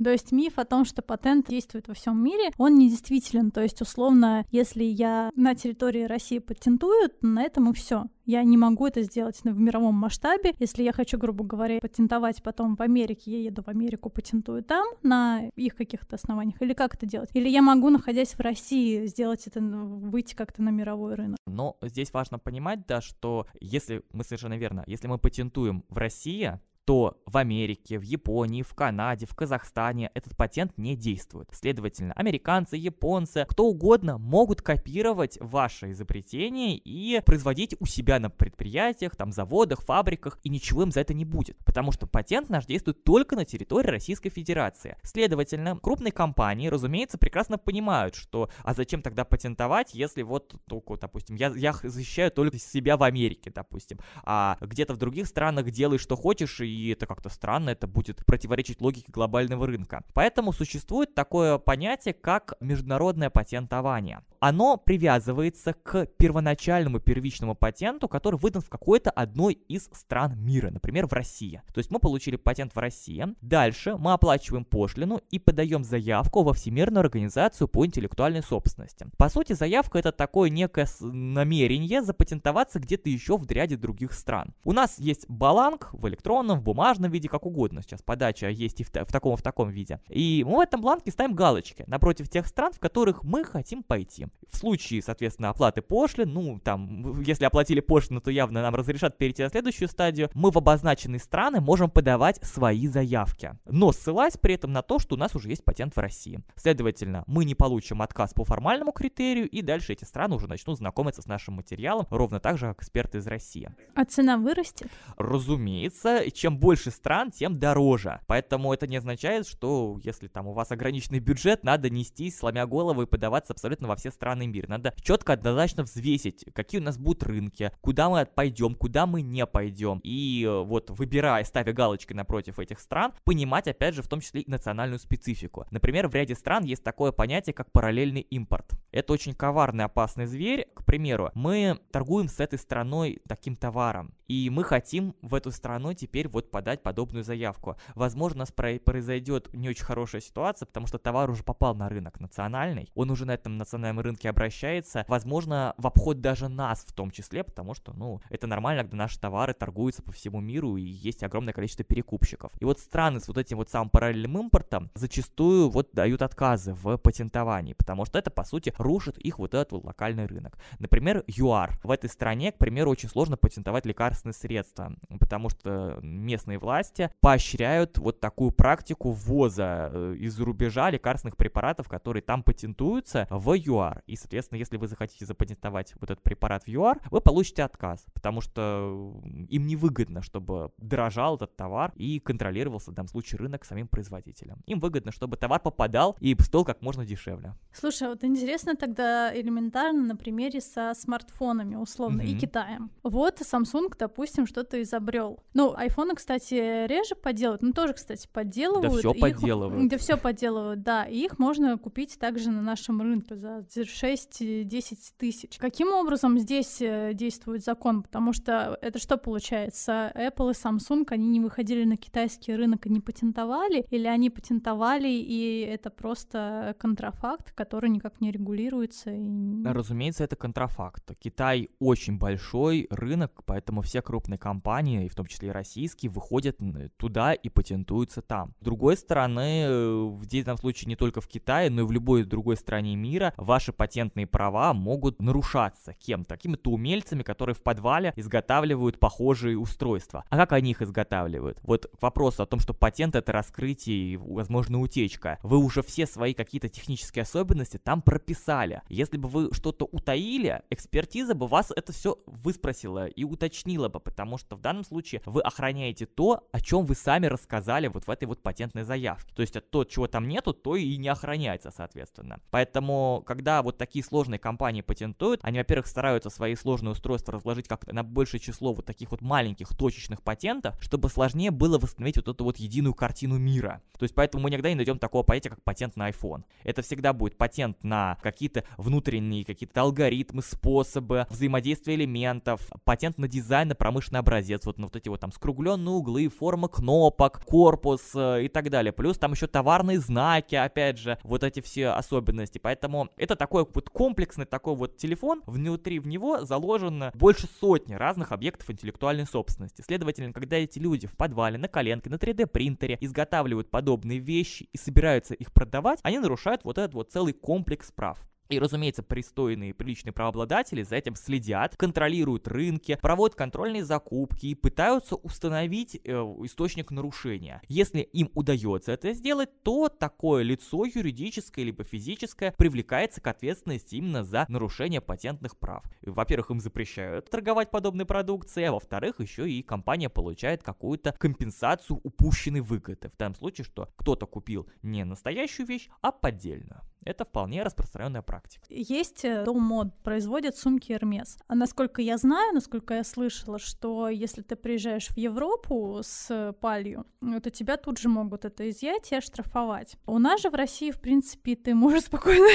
То есть миф о том, что патент действует во всем мире, он не действителен. То есть, условно, если я на территории России патентую, на этом и все. Я не могу это сделать в мировом масштабе. Если я хочу, грубо говоря, патентовать потом в Америке, я еду в Америку, патентую там на их каких-то основаниях. Или как это делать? Или я могу, находясь в России, сделать это, выйти как-то на мировой рынок? Но здесь важно понимать, да, что если мы совершенно верно, если мы патентуем в России, то в Америке, в Японии, в Канаде, в Казахстане этот патент не действует. Следовательно, американцы, японцы, кто угодно могут копировать ваше изобретение и производить у себя на предприятиях, там, заводах, фабриках, и ничего им за это не будет. Потому что патент наш действует только на территории Российской Федерации. Следовательно, крупные компании, разумеется, прекрасно понимают, что а зачем тогда патентовать, если вот только, допустим, я, я защищаю только себя в Америке, допустим, а где-то в других странах делай, что хочешь, и и это как-то странно, это будет противоречить логике глобального рынка. Поэтому существует такое понятие, как международное патентование. Оно привязывается к первоначальному первичному патенту, который выдан в какой-то одной из стран мира, например, в России. То есть мы получили патент в России, дальше мы оплачиваем пошлину и подаем заявку во Всемирную организацию по интеллектуальной собственности. По сути, заявка это такое некое намерение запатентоваться где-то еще в ряде других стран. У нас есть баланк в электронном, бумажном виде, как угодно. Сейчас подача есть и в, в таком, в таком виде. И мы в этом бланке ставим галочки напротив тех стран, в которых мы хотим пойти. В случае, соответственно, оплаты пошлин, ну, там, если оплатили пошлину, то явно нам разрешат перейти на следующую стадию, мы в обозначенные страны можем подавать свои заявки. Но ссылаясь при этом на то, что у нас уже есть патент в России. Следовательно, мы не получим отказ по формальному критерию, и дальше эти страны уже начнут знакомиться с нашим материалом, ровно так же, как эксперты из России. А цена вырастет? Разумеется, чем больше стран, тем дороже. Поэтому это не означает, что если там у вас ограниченный бюджет, надо нестись, сломя голову и подаваться абсолютно во все страны мира. Надо четко, однозначно взвесить, какие у нас будут рынки, куда мы пойдем, куда мы не пойдем. И э, вот выбирая, ставя галочки напротив этих стран, понимать, опять же, в том числе и национальную специфику. Например, в ряде стран есть такое понятие, как параллельный импорт. Это очень коварный, опасный зверь. К примеру, мы торгуем с этой страной таким товаром, и мы хотим в эту страну теперь вот подать подобную заявку. Возможно, у нас произойдет не очень хорошая ситуация, потому что товар уже попал на рынок национальный, он уже на этом национальном рынке обращается, возможно, в обход даже нас в том числе, потому что, ну, это нормально, когда наши товары торгуются по всему миру и есть огромное количество перекупщиков. И вот страны с вот этим вот самым параллельным импортом зачастую вот дают отказы в патентовании, потому что это, по сути, рушит их вот этот вот локальный рынок. Например, ЮАР. В этой стране, к примеру, очень сложно патентовать лекарства лекарственные средства, потому что местные власти поощряют вот такую практику ввоза э, из-за рубежа лекарственных препаратов, которые там патентуются в ЮАР. И, соответственно, если вы захотите запатентовать вот этот препарат в ЮАР, вы получите отказ, потому что им невыгодно, чтобы дорожал этот товар и контролировался в данном случае рынок самим производителем. Им выгодно, чтобы товар попадал и стоил как можно дешевле. Слушай, а вот интересно тогда элементарно на примере со смартфонами условно mm-hmm. и Китаем. Вот Samsung, допустим, что-то изобрел. Ну, айфоны, кстати, реже подделывают, ну тоже, кстати, подделывают. Да все подделывают. Да все подделывают, да. И их можно купить также на нашем рынке за 6-10 тысяч. Каким образом здесь э, действует закон? Потому что это что получается? Apple и Samsung, они не выходили на китайский рынок и не патентовали? Или они патентовали, и это просто контрафакт, который никак не регулируется? И... Разумеется, это контрафакт. Китай очень большой рынок, поэтому все крупные компании, в том числе и российские, выходят туда и патентуются там. С другой стороны, э, в данном случае не только в Китае, но и в любой другой стране мира ваши патентные права могут нарушаться кем-то, какими-то умельцами, которые в подвале изготавливают похожие устройства. А как они их изготавливают? Вот к вопросу о том, что патент это раскрытие и, возможно, утечка. Вы уже все свои какие-то технические особенности там прописали. Если бы вы что-то утаили, экспертиза бы вас это все выспросила и уточнила бы, потому что в данном случае вы охраняете то, о чем вы сами рассказали вот в этой вот патентной заявке. То есть то, чего там нету, то и не охраняется, соответственно. Поэтому, когда вот такие сложные компании патентуют, они, во-первых, стараются свои сложные устройства разложить как на большее число вот таких вот маленьких точечных патентов, чтобы сложнее было восстановить вот эту вот единую картину мира. То есть поэтому мы никогда не найдем такого понятия, как патент на iPhone. Это всегда будет патент на какие-то внутренние какие-то алгоритмы, способы взаимодействия элементов, патент на дизайн, промышленный образец, вот на вот эти вот там скругленные углы, форма кнопок, корпус э, и так далее. Плюс там еще товарные знаки, опять же, вот эти все особенности. Поэтому это такой вот комплексный такой вот телефон, внутри в него заложено больше сотни разных объектов интеллектуальной собственности. Следовательно, когда эти люди в подвале, на коленке, на 3D принтере изготавливают подобные вещи и собираются их продавать, они нарушают вот этот вот целый комплекс прав. И, разумеется, пристойные приличные правообладатели за этим следят, контролируют рынки, проводят контрольные закупки и пытаются установить э, источник нарушения. Если им удается это сделать, то такое лицо юридическое либо физическое привлекается к ответственности именно за нарушение патентных прав. Во-первых, им запрещают торговать подобной продукцией, а во-вторых, еще и компания получает какую-то компенсацию упущенной выгоды. В данном случае, что кто-то купил не настоящую вещь, а поддельную. Это вполне распространенная практика. Есть э, дом мод, производит сумки Hermes. А насколько я знаю, насколько я слышала, что если ты приезжаешь в Европу с палью, то тебя тут же могут это изъять и оштрафовать. У нас же в России, в принципе, ты можешь спокойно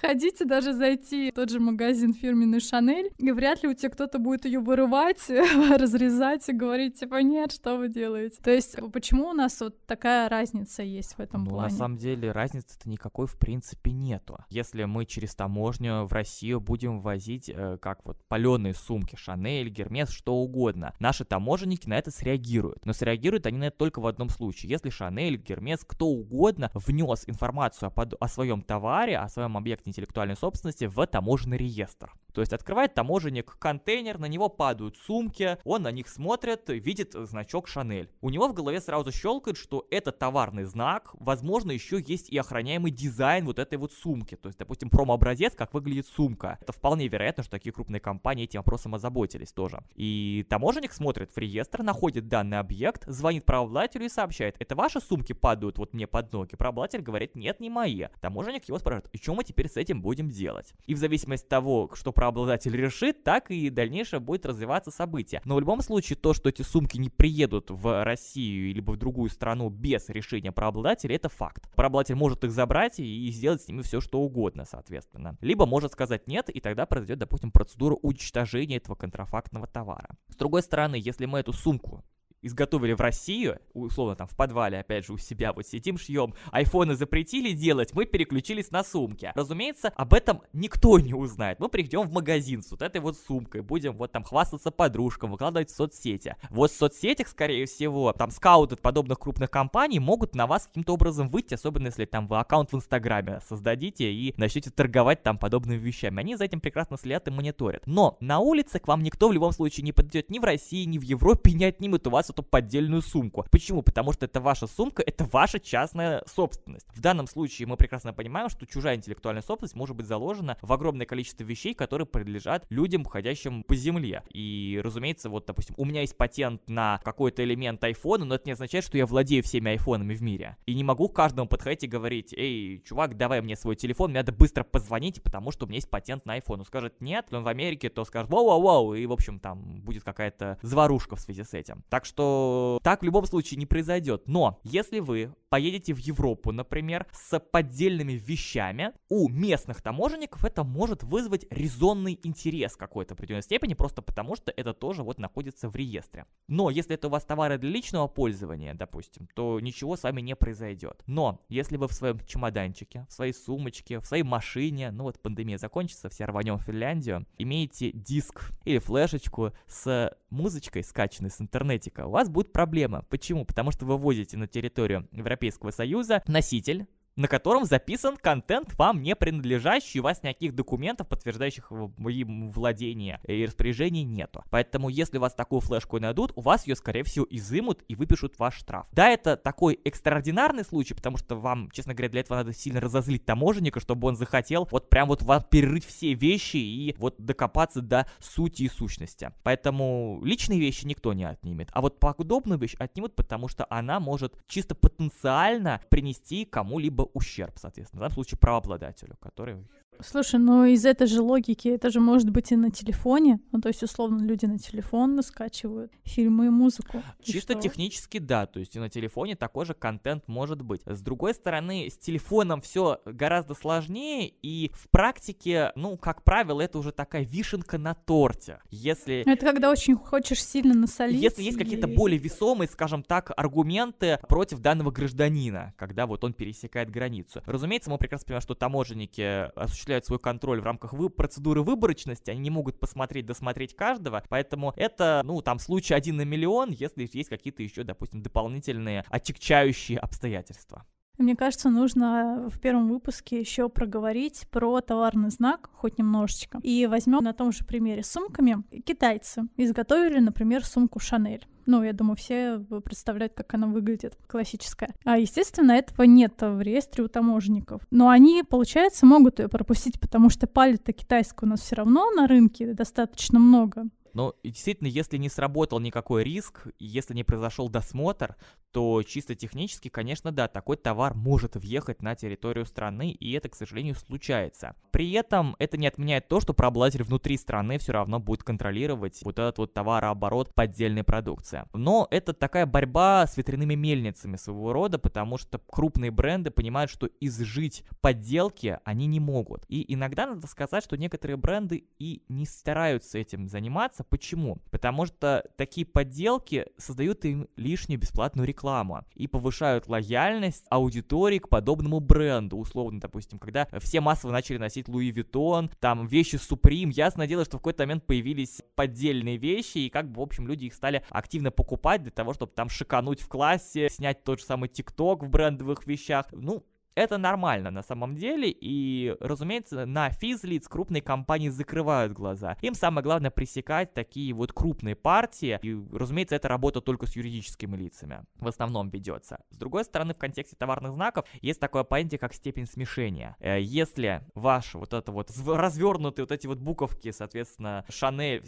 ходить и даже зайти в тот же магазин фирменный Шанель, и вряд ли у тебя кто-то будет ее вырывать, разрезать и говорить, типа, нет, что вы делаете? То есть, почему у нас вот такая разница есть в этом ну, плане? На самом деле, разницы-то никакой в принципе принципе нету. Если мы через таможню в Россию будем возить э, как вот паленые сумки, Шанель, Гермес, что угодно, наши таможенники на это среагируют. Но среагируют они на это только в одном случае. Если Шанель, Гермес, кто угодно внес информацию о, под... о своем товаре, о своем объекте интеллектуальной собственности в таможенный реестр. То есть открывает таможенник контейнер, на него падают сумки, он на них смотрит, видит значок Шанель. У него в голове сразу щелкает, что это товарный знак, возможно, еще есть и охраняемый дизайн вот этой вот сумки. То есть, допустим, промо-образец, как выглядит сумка. Это вполне вероятно, что такие крупные компании этим вопросом озаботились тоже. И таможенник смотрит в реестр, находит данный объект, звонит правообладателю и сообщает, это ваши сумки падают вот мне под ноги. Правообладатель говорит, нет, не мои. Таможенник его спрашивает, что мы теперь с этим будем делать? И в зависимости от того, что правообладатель решит, так и дальнейшее будет развиваться событие. Но в любом случае, то, что эти сумки не приедут в Россию либо в другую страну без решения правообладателя, это факт. Правообладатель может их забрать и сделать с ними все, что угодно, соответственно. Либо может сказать нет, и тогда произойдет, допустим, процедура уничтожения этого контрафактного товара. С другой стороны, если мы эту сумку изготовили в Россию, условно там в подвале, опять же, у себя вот сидим, шьем, айфоны запретили делать, мы переключились на сумки. Разумеется, об этом никто не узнает. Мы придем в магазин с вот этой вот сумкой, будем вот там хвастаться подружкам, выкладывать в соцсети. Вот в соцсетях, скорее всего, там скауты подобных крупных компаний могут на вас каким-то образом выйти, особенно если там вы аккаунт в Инстаграме создадите и начнете торговать там подобными вещами. Они за этим прекрасно следят и мониторят. Но на улице к вам никто в любом случае не подойдет ни в России, ни в Европе, не отнимет у вас эту поддельную сумку. Почему? Потому что это ваша сумка, это ваша частная собственность. В данном случае мы прекрасно понимаем, что чужая интеллектуальная собственность может быть заложена в огромное количество вещей, которые принадлежат людям, ходящим по земле. И, разумеется, вот, допустим, у меня есть патент на какой-то элемент айфона, но это не означает, что я владею всеми айфонами в мире. И не могу каждому подходить и говорить, эй, чувак, давай мне свой телефон, мне надо быстро позвонить, потому что у меня есть патент на iPhone. Он скажет нет, он в Америке, то скажет воу-воу-воу, и, в общем, там будет какая-то заварушка в связи с этим. Так что так в любом случае не произойдет. Но если вы поедете в Европу, например, с поддельными вещами, у местных таможенников это может вызвать резонный интерес какой-то определенной степени, просто потому что это тоже вот находится в реестре. Но если это у вас товары для личного пользования, допустим, то ничего с вами не произойдет. Но если вы в своем чемоданчике, в своей сумочке, в своей машине, ну вот пандемия закончится, все рванем в Финляндию, имеете диск или флешечку с музычкой, скачанной с интернетика, у вас будет проблема. Почему? Потому что вы возите на территорию Европейского Союза носитель, на котором записан контент вам не принадлежащий, у вас никаких документов, подтверждающих им владение и распоряжений нету. Поэтому, если у вас такую флешку найдут, у вас ее, скорее всего, изымут и выпишут ваш штраф. Да, это такой экстраординарный случай, потому что вам, честно говоря, для этого надо сильно разозлить таможенника, чтобы он захотел вот прям вот вам перерыть все вещи и вот докопаться до сути и сущности. Поэтому личные вещи никто не отнимет. А вот подобную вещь отнимут, потому что она может чисто потенциально принести кому-либо ущерб, соответственно, в данном случае правообладателю, который Слушай, ну из этой же логики это же может быть и на телефоне. Ну, то есть, условно, люди на телефон скачивают фильмы и музыку. Чисто и технически, да. То есть и на телефоне такой же контент может быть. С другой стороны, с телефоном все гораздо сложнее, и в практике, ну, как правило, это уже такая вишенка на торте. Если... Это когда очень хочешь сильно насолить. Если есть какие-то более весомые, скажем так, аргументы против данного гражданина, когда вот он пересекает границу. Разумеется, мы прекрасно понимаем, что таможенники осуществляют осуществляют свой контроль в рамках вы процедуры выборочности, они не могут посмотреть, досмотреть каждого, поэтому это, ну, там, случай один на миллион, если есть какие-то еще, допустим, дополнительные отягчающие обстоятельства. Мне кажется, нужно в первом выпуске еще проговорить про товарный знак, хоть немножечко. И возьмем на том же примере с сумками. Китайцы изготовили, например, сумку Шанель. Ну, я думаю, все представляют, как она выглядит, классическая. А, естественно, этого нет в реестре у таможенников. Но они, получается, могут ее пропустить, потому что палет-то китайскую у нас все равно на рынке достаточно много. Но действительно, если не сработал никакой риск, если не произошел досмотр, то чисто технически, конечно, да, такой товар может въехать на территорию страны, и это, к сожалению, случается. При этом это не отменяет то, что правообладатель внутри страны все равно будет контролировать вот этот вот товарооборот поддельной продукции. Но это такая борьба с ветряными мельницами своего рода, потому что крупные бренды понимают, что изжить подделки они не могут. И иногда надо сказать, что некоторые бренды и не стараются этим заниматься, Почему? Потому что такие подделки создают им лишнюю бесплатную рекламу и повышают лояльность аудитории к подобному бренду. Условно, допустим, когда все массово начали носить Луи Vuitton, там вещи Supreme, ясное дело, что в какой-то момент появились поддельные вещи, и как бы, в общем, люди их стали активно покупать для того, чтобы там шикануть в классе, снять тот же самый ТикТок в брендовых вещах. Ну, это нормально на самом деле, и, разумеется, на физлиц крупные компании закрывают глаза. Им самое главное пресекать такие вот крупные партии, и, разумеется, это работа только с юридическими лицами. В основном ведется. С другой стороны, в контексте товарных знаков есть такое понятие, как степень смешения. Э, если ваш вот это вот развернутые вот эти вот буковки, соответственно, Шанель,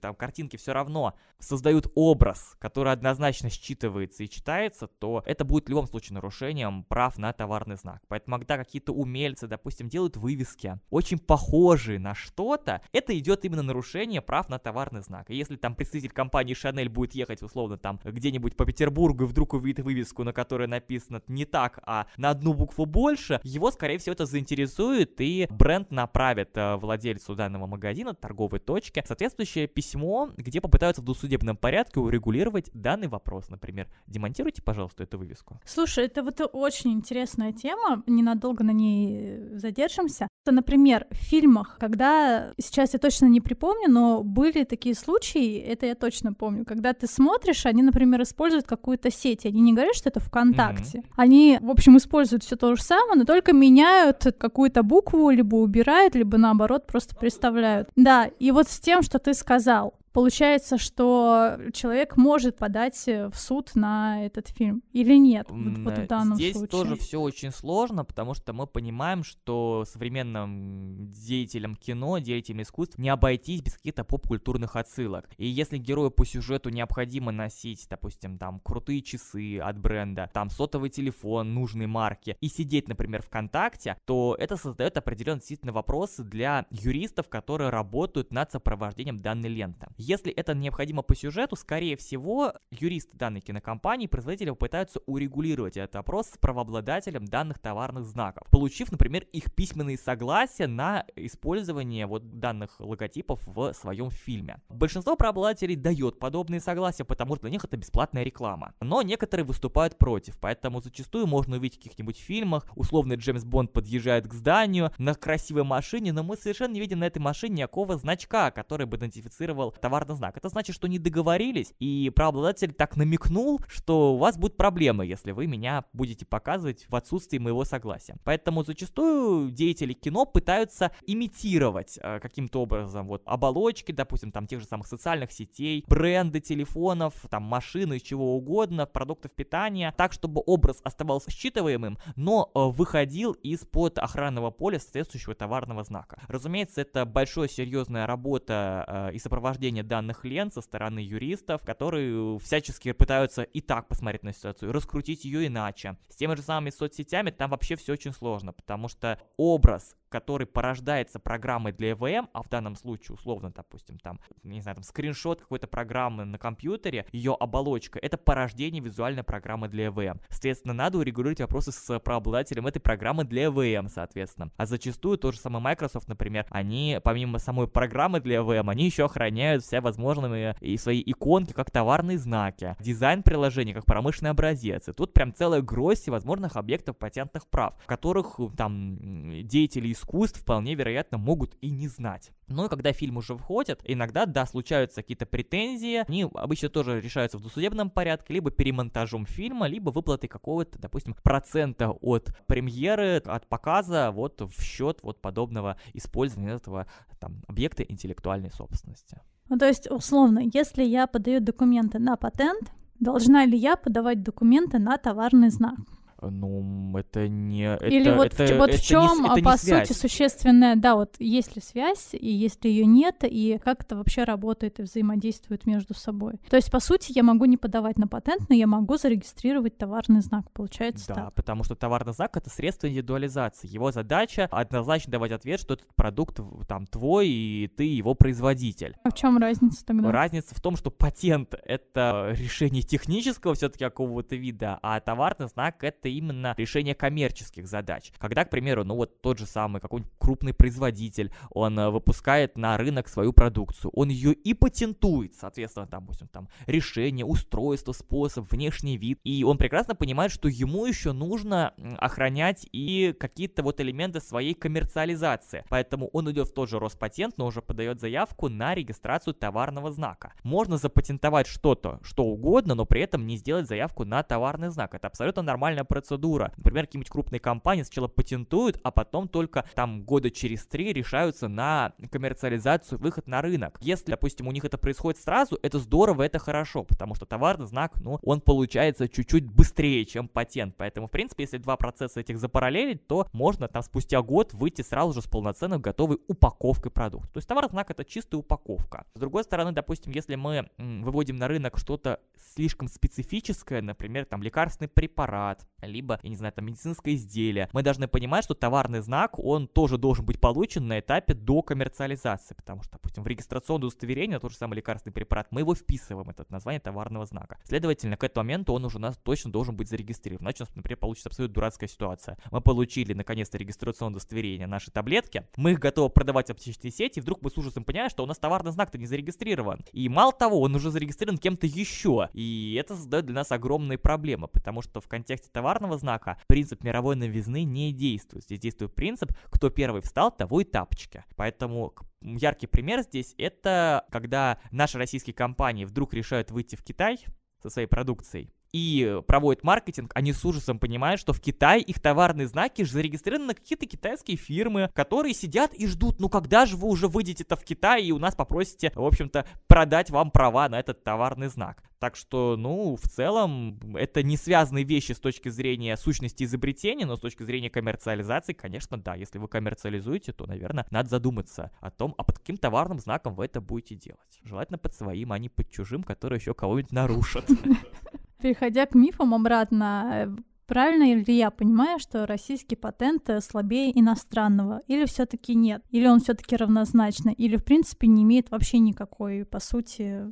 там, картинки все равно создают образ, который однозначно считывается и читается, то это будет в любом случае нарушением прав на товарный знак знак. Поэтому, когда какие-то умельцы, допустим, делают вывески, очень похожие на что-то, это идет именно нарушение прав на товарный знак. И если там представитель компании Chanel будет ехать, условно, там где-нибудь по Петербургу и вдруг увидит вывеску, на которой написано не так, а на одну букву больше, его, скорее всего, это заинтересует, и бренд направит э, владельцу данного магазина, торговой точки, соответствующее письмо, где попытаются в досудебном порядке урегулировать данный вопрос. Например, демонтируйте, пожалуйста, эту вывеску. Слушай, это вот очень интересная тема, ненадолго на ней задержимся. То, например, в фильмах, когда, сейчас я точно не припомню, но были такие случаи, это я точно помню, когда ты смотришь, они, например, используют какую-то сеть, они не говорят, что это ВКонтакте. Mm-hmm. Они, в общем, используют все то же самое, но только меняют какую-то букву, либо убирают, либо наоборот просто представляют. Да, и вот с тем, что ты сказал, Получается, что человек может подать э, в суд на этот фильм или нет? Вот, вот в данном Здесь случае. тоже все очень сложно, потому что мы понимаем, что современным деятелям кино, деятелям искусств не обойтись без каких-то поп-культурных отсылок. И если герою по сюжету необходимо носить, допустим, там крутые часы от бренда, там сотовый телефон нужной марки и сидеть, например, ВКонтакте, то это создает определенные действительно вопросы для юристов, которые работают над сопровождением данной ленты. Если это необходимо по сюжету, скорее всего, юристы данной кинокомпании, производители попытаются урегулировать этот вопрос с правообладателем данных товарных знаков, получив, например, их письменные согласия на использование вот данных логотипов в своем фильме. Большинство правообладателей дает подобные согласия, потому что для них это бесплатная реклама. Но некоторые выступают против, поэтому зачастую можно увидеть в каких-нибудь фильмах, условно Джеймс Бонд подъезжает к зданию на красивой машине, но мы совершенно не видим на этой машине никакого значка, который бы идентифицировал товарный знак. Это значит, что не договорились, и правообладатель так намекнул, что у вас будут проблемы, если вы меня будете показывать в отсутствии моего согласия. Поэтому зачастую деятели кино пытаются имитировать э, каким-то образом вот оболочки, допустим, там тех же самых социальных сетей, бренды телефонов, там машины, чего угодно, продуктов питания, так, чтобы образ оставался считываемым, но э, выходил из-под охранного поля соответствующего товарного знака. Разумеется, это большая серьезная работа э, и сопровождение данных лент со стороны юристов, которые всячески пытаются и так посмотреть на ситуацию, раскрутить ее иначе. С теми же самыми соцсетями там вообще все очень сложно, потому что образ который порождается программой для EVM, а в данном случае, условно, допустим, там, не знаю, там, скриншот какой-то программы на компьютере, ее оболочка, это порождение визуальной программы для EVM. Соответственно, надо урегулировать вопросы с правообладателем этой программы для EVM, соответственно. А зачастую тот же самый Microsoft, например, они, помимо самой программы для EVM, они еще охраняют все возможные и свои иконки как товарные знаки, дизайн приложения как промышленный образец. И тут прям целая гроздь возможных объектов патентных прав, в которых там деятели искусств вполне вероятно могут и не знать. Но когда фильм уже входит, иногда, да, случаются какие-то претензии, они обычно тоже решаются в досудебном порядке, либо перемонтажом фильма, либо выплатой какого-то, допустим, процента от премьеры, от показа вот в счет вот подобного использования этого там объекта интеллектуальной собственности. Ну, то есть, условно, если я подаю документы на патент, должна ли я подавать документы на товарный знак? Ну, это не... Или это, вот, это, в, вот это в чем, не, это по не связь. сути, существенная, да, вот есть ли связь, и если ее нет, и как это вообще работает и взаимодействует между собой. То есть, по сути, я могу не подавать на патент, но я могу зарегистрировать товарный знак, получается Да, так. потому что товарный знак — это средство индивидуализации. Его задача однозначно давать ответ, что этот продукт там твой, и ты его производитель. А в чем разница тогда? Разница в том, что патент — это решение технического все-таки какого-то вида, а товарный знак — это именно решение коммерческих задач. Когда, к примеру, ну вот тот же самый какой-нибудь крупный производитель, он э, выпускает на рынок свою продукцию, он ее и патентует, соответственно, там, допустим, там решение, устройство, способ, внешний вид, и он прекрасно понимает, что ему еще нужно охранять и какие-то вот элементы своей коммерциализации, поэтому он идет в тот же Роспатент, но уже подает заявку на регистрацию товарного знака. Можно запатентовать что-то, что угодно, но при этом не сделать заявку на товарный знак. Это абсолютно нормальная. Например, какие-нибудь крупные компании сначала патентуют, а потом только там года через три решаются на коммерциализацию, выход на рынок. Если, допустим, у них это происходит сразу, это здорово, это хорошо, потому что товарный знак, ну, он получается чуть-чуть быстрее, чем патент. Поэтому, в принципе, если два процесса этих запараллелить, то можно там спустя год выйти сразу же с полноценной готовой упаковкой продукта. То есть товарный знак это чистая упаковка. С другой стороны, допустим, если мы выводим на рынок что-то слишком специфическое, например, там лекарственный препарат, либо, я не знаю, там медицинское изделие, мы должны понимать, что товарный знак, он тоже должен быть получен на этапе до коммерциализации, потому что, допустим, в регистрационное удостоверение, тот же самый лекарственный препарат, мы его вписываем, это название товарного знака. Следовательно, к этому моменту он уже у нас точно должен быть зарегистрирован. Иначе у нас, например, получится абсолютно дурацкая ситуация. Мы получили, наконец-то, регистрационное удостоверение нашей таблетки, мы их готовы продавать в аптечной сети, и вдруг мы с ужасом понимаем, что у нас товарный знак-то не зарегистрирован. И мало того, он уже зарегистрирован кем-то еще. И это создает для нас огромные проблемы, потому что в контексте товарного знака принцип мировой новизны не действует. Здесь действует принцип, кто первый встал, того и тапочки. Поэтому яркий пример здесь это когда наши российские компании вдруг решают выйти в Китай со своей продукцией и проводят маркетинг, они с ужасом понимают, что в Китае их товарные знаки зарегистрированы на какие-то китайские фирмы, которые сидят и ждут, ну когда же вы уже выйдете-то в Китай и у нас попросите, в общем-то, продать вам права на этот товарный знак. Так что, ну, в целом, это не связанные вещи с точки зрения сущности изобретения, но с точки зрения коммерциализации, конечно, да. Если вы коммерциализуете, то, наверное, надо задуматься о том, а под каким товарным знаком вы это будете делать. Желательно под своим, а не под чужим, который еще кого-нибудь нарушит. Переходя к мифам обратно, э, Правильно ли я понимаю, что российский патент э, слабее иностранного? Или все-таки нет? Или он все-таки равнозначно? Или, в принципе, не имеет вообще никакой, по сути,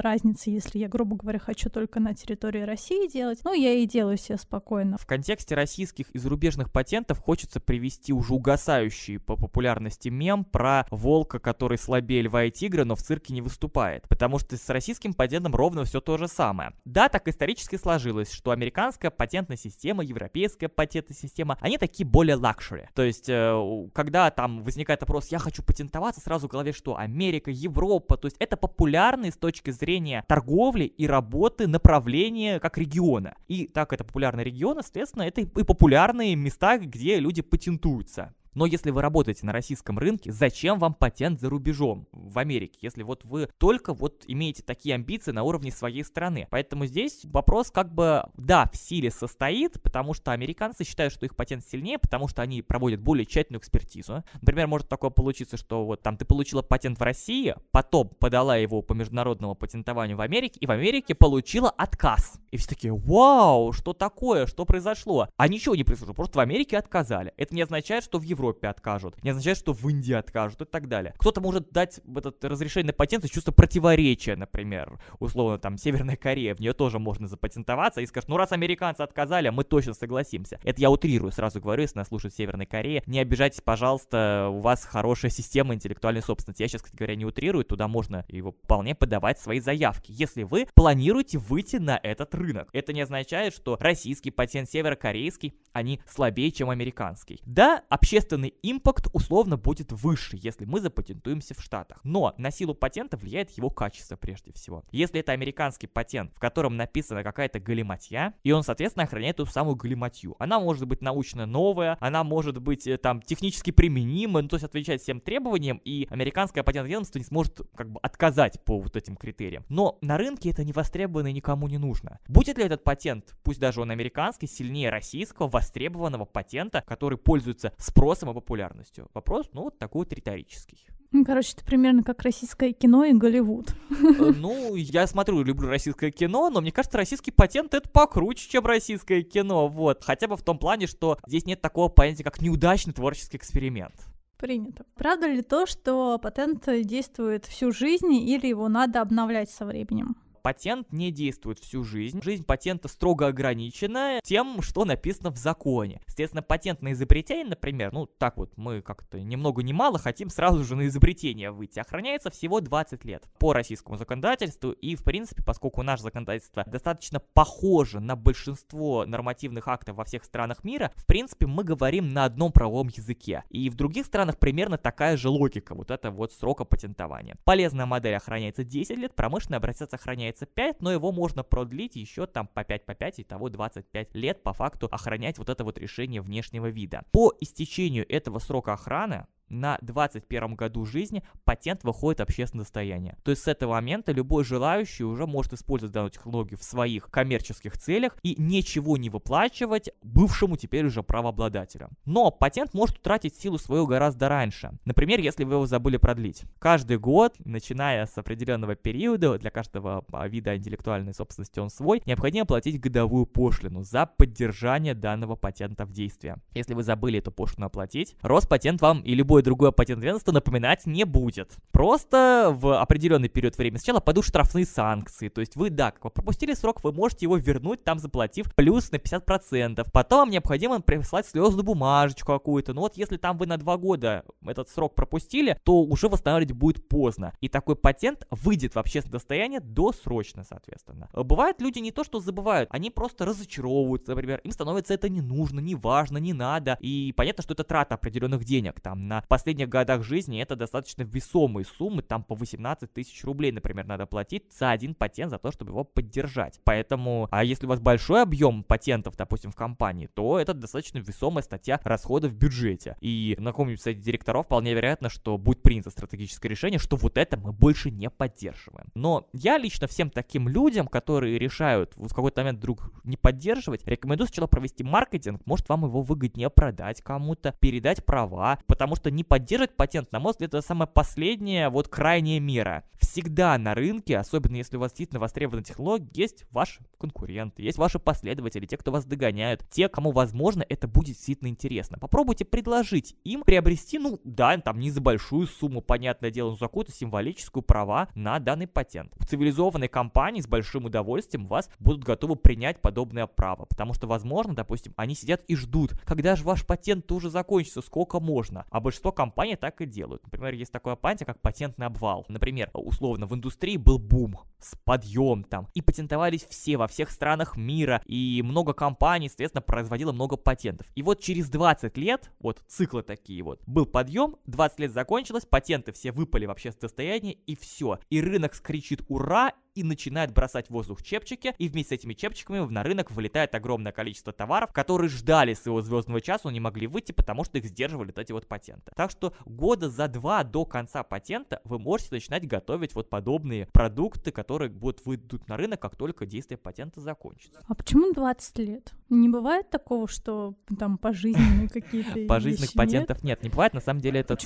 разницы, если я, грубо говоря, хочу только на территории России делать? Ну, я и делаю себе спокойно. В контексте российских и зарубежных патентов хочется привести уже угасающий по популярности мем про волка, который слабее льва и тигра, но в цирке не выступает. Потому что с российским патентом ровно все то же самое. Да, так исторически сложилось, что американская патентная патентная система, европейская патентная система, они такие более luxury. То есть, э, когда там возникает вопрос, я хочу патентоваться, сразу в голове что? Америка, Европа, то есть это популярные с точки зрения торговли и работы направления как региона. И так это популярные регионы, соответственно, это и популярные места, где люди патентуются. Но если вы работаете на российском рынке, зачем вам патент за рубежом в Америке, если вот вы только вот имеете такие амбиции на уровне своей страны? Поэтому здесь вопрос как бы, да, в силе состоит, потому что американцы считают, что их патент сильнее, потому что они проводят более тщательную экспертизу. Например, может такое получиться, что вот там ты получила патент в России, потом подала его по международному патентованию в Америке, и в Америке получила отказ. И все такие, вау, что такое, что произошло? А ничего не произошло, просто в Америке отказали. Это не означает, что в Европе Европе откажут, не означает, что в Индии откажут и так далее. Кто-то может дать этот разрешение на патент из чувства противоречия, например. Условно, там, Северная Корея, в нее тоже можно запатентоваться и скажет, ну раз американцы отказали, мы точно согласимся. Это я утрирую, сразу говорю, если нас слушает Северная Корея. Не обижайтесь, пожалуйста, у вас хорошая система интеллектуальной собственности. Я сейчас, кстати говоря, не утрирую, туда можно его вполне подавать свои заявки, если вы планируете выйти на этот рынок. Это не означает, что российский патент северокорейский, они слабее, чем американский. Да, общественный собственный импакт условно будет выше, если мы запатентуемся в Штатах. Но на силу патента влияет его качество прежде всего. Если это американский патент, в котором написана какая-то галиматья, и он, соответственно, охраняет ту самую галиматью. Она может быть научно новая, она может быть э, там технически применима, ну то есть отвечать всем требованиям, и американское патентное ведомство не сможет как бы отказать по вот этим критериям. Но на рынке это не востребовано и никому не нужно. Будет ли этот патент, пусть даже он американский, сильнее российского востребованного патента, который пользуется спросом популярностью. Вопрос, ну, вот такой вот риторический. Ну, короче, это примерно как российское кино и Голливуд. Э, ну, я смотрю, люблю российское кино, но мне кажется, российский патент это покруче, чем российское кино, вот. Хотя бы в том плане, что здесь нет такого понятия, как неудачный творческий эксперимент. Принято. Правда ли то, что патент действует всю жизнь или его надо обновлять со временем? Патент не действует всю жизнь. Жизнь патента строго ограничена тем, что написано в законе. Соответственно, патент на изобретение, например, ну так вот, мы как-то ни много ни мало хотим сразу же на изобретение выйти, охраняется всего 20 лет по российскому законодательству. И, в принципе, поскольку наше законодательство достаточно похоже на большинство нормативных актов во всех странах мира, в принципе, мы говорим на одном правовом языке. И в других странах примерно такая же логика, вот это вот срока патентования. Полезная модель охраняется 10 лет, промышленный образец охраняется получается 5, но его можно продлить еще там по 5, по 5, и того 25 лет по факту охранять вот это вот решение внешнего вида. По истечению этого срока охраны на 21 году жизни патент выходит в общественное достояние. То есть с этого момента любой желающий уже может использовать данную технологию в своих коммерческих целях и ничего не выплачивать бывшему теперь уже правообладателю. Но патент может утратить силу свою гораздо раньше. Например, если вы его забыли продлить. Каждый год, начиная с определенного периода, для каждого а, вида интеллектуальной собственности он свой, необходимо платить годовую пошлину за поддержание данного патента в действии. Если вы забыли эту пошлину оплатить, Роспатент вам и любое другое патентное ведомство напоминать не будет. Просто в определенный период времени сначала пойдут штрафные санкции, то есть вы, да, как вы пропустили срок, вы можете его вернуть, там заплатив плюс на 50%. Потом вам необходимо прислать слезную бумажечку какую-то, ну вот если там вы на два года этот срок пропустили, то уже восстанавливать будет поздно. И такой патент выйдет в общественное достояние досрочно, соответственно. Бывают люди не то, что забывают, они просто разочаровываются, например, им становится это не нужно, не важно, не надо. И понятно, что это трата определенных денег. Там на последних годах жизни это достаточно весомые суммы, там по 18 тысяч рублей, например, надо платить за один патент, за то, чтобы его поддержать. Поэтому, а если у вас большой объем патентов, допустим, в компании, то это достаточно весомая статья расходов в бюджете. И на каком-нибудь сайте директоров вполне вероятно, что будет принято стратегическое решение, что вот это мы больше не поддерживаем. Но я лично всем таким людям, которые решают в какой-то момент вдруг не поддерживать, рекомендую сначала провести маркетинг, может вам его выгоднее продать кому-то, передать права, потому что не поддерживать патент, на мой взгляд, это самая последняя, вот крайняя мера. Всегда на рынке, особенно если у вас действительно востребована технология, есть ваши конкуренты, есть ваши последователи, те, кто вас догоняют, те, кому, возможно, это будет действительно интересно. Попробуйте предложить им приобрести, ну, да, там не за большую сумму, понятное дело, но за какую-то символическую права на данный патент. В цивилизованной компании с большим удовольствием вас будут готовы принять подобное право, потому что, возможно, допустим, они сидят и ждут, когда же ваш патент уже закончится, сколько можно. А большинство компаний так и делают. Например, есть такое понятие, как патентный обвал. Например, условно, в индустрии был бум с подъем там, и патентовались все во всех странах мира, и много компаний, соответственно, производило много патентов. И вот через 20 лет, вот циклы такие вот, был подъем, 20 лет закончилось, патенты все выпали в общественное состояние, и все. И рынок скричит «Ура!» и начинает бросать в воздух чепчики, и вместе с этими чепчиками на рынок вылетает огромное количество товаров, которые ждали своего звездного часа, но не могли выйти, потому что их сдерживали вот эти вот патенты. Так что года за два до конца патента вы можете начинать готовить вот подобные продукты, которые будут выйдут на рынок, как только действие патента закончится. А почему 20 лет? Не бывает такого, что там пожизненные какие-то Пожизненных патентов нет? Не бывает, на самом деле этот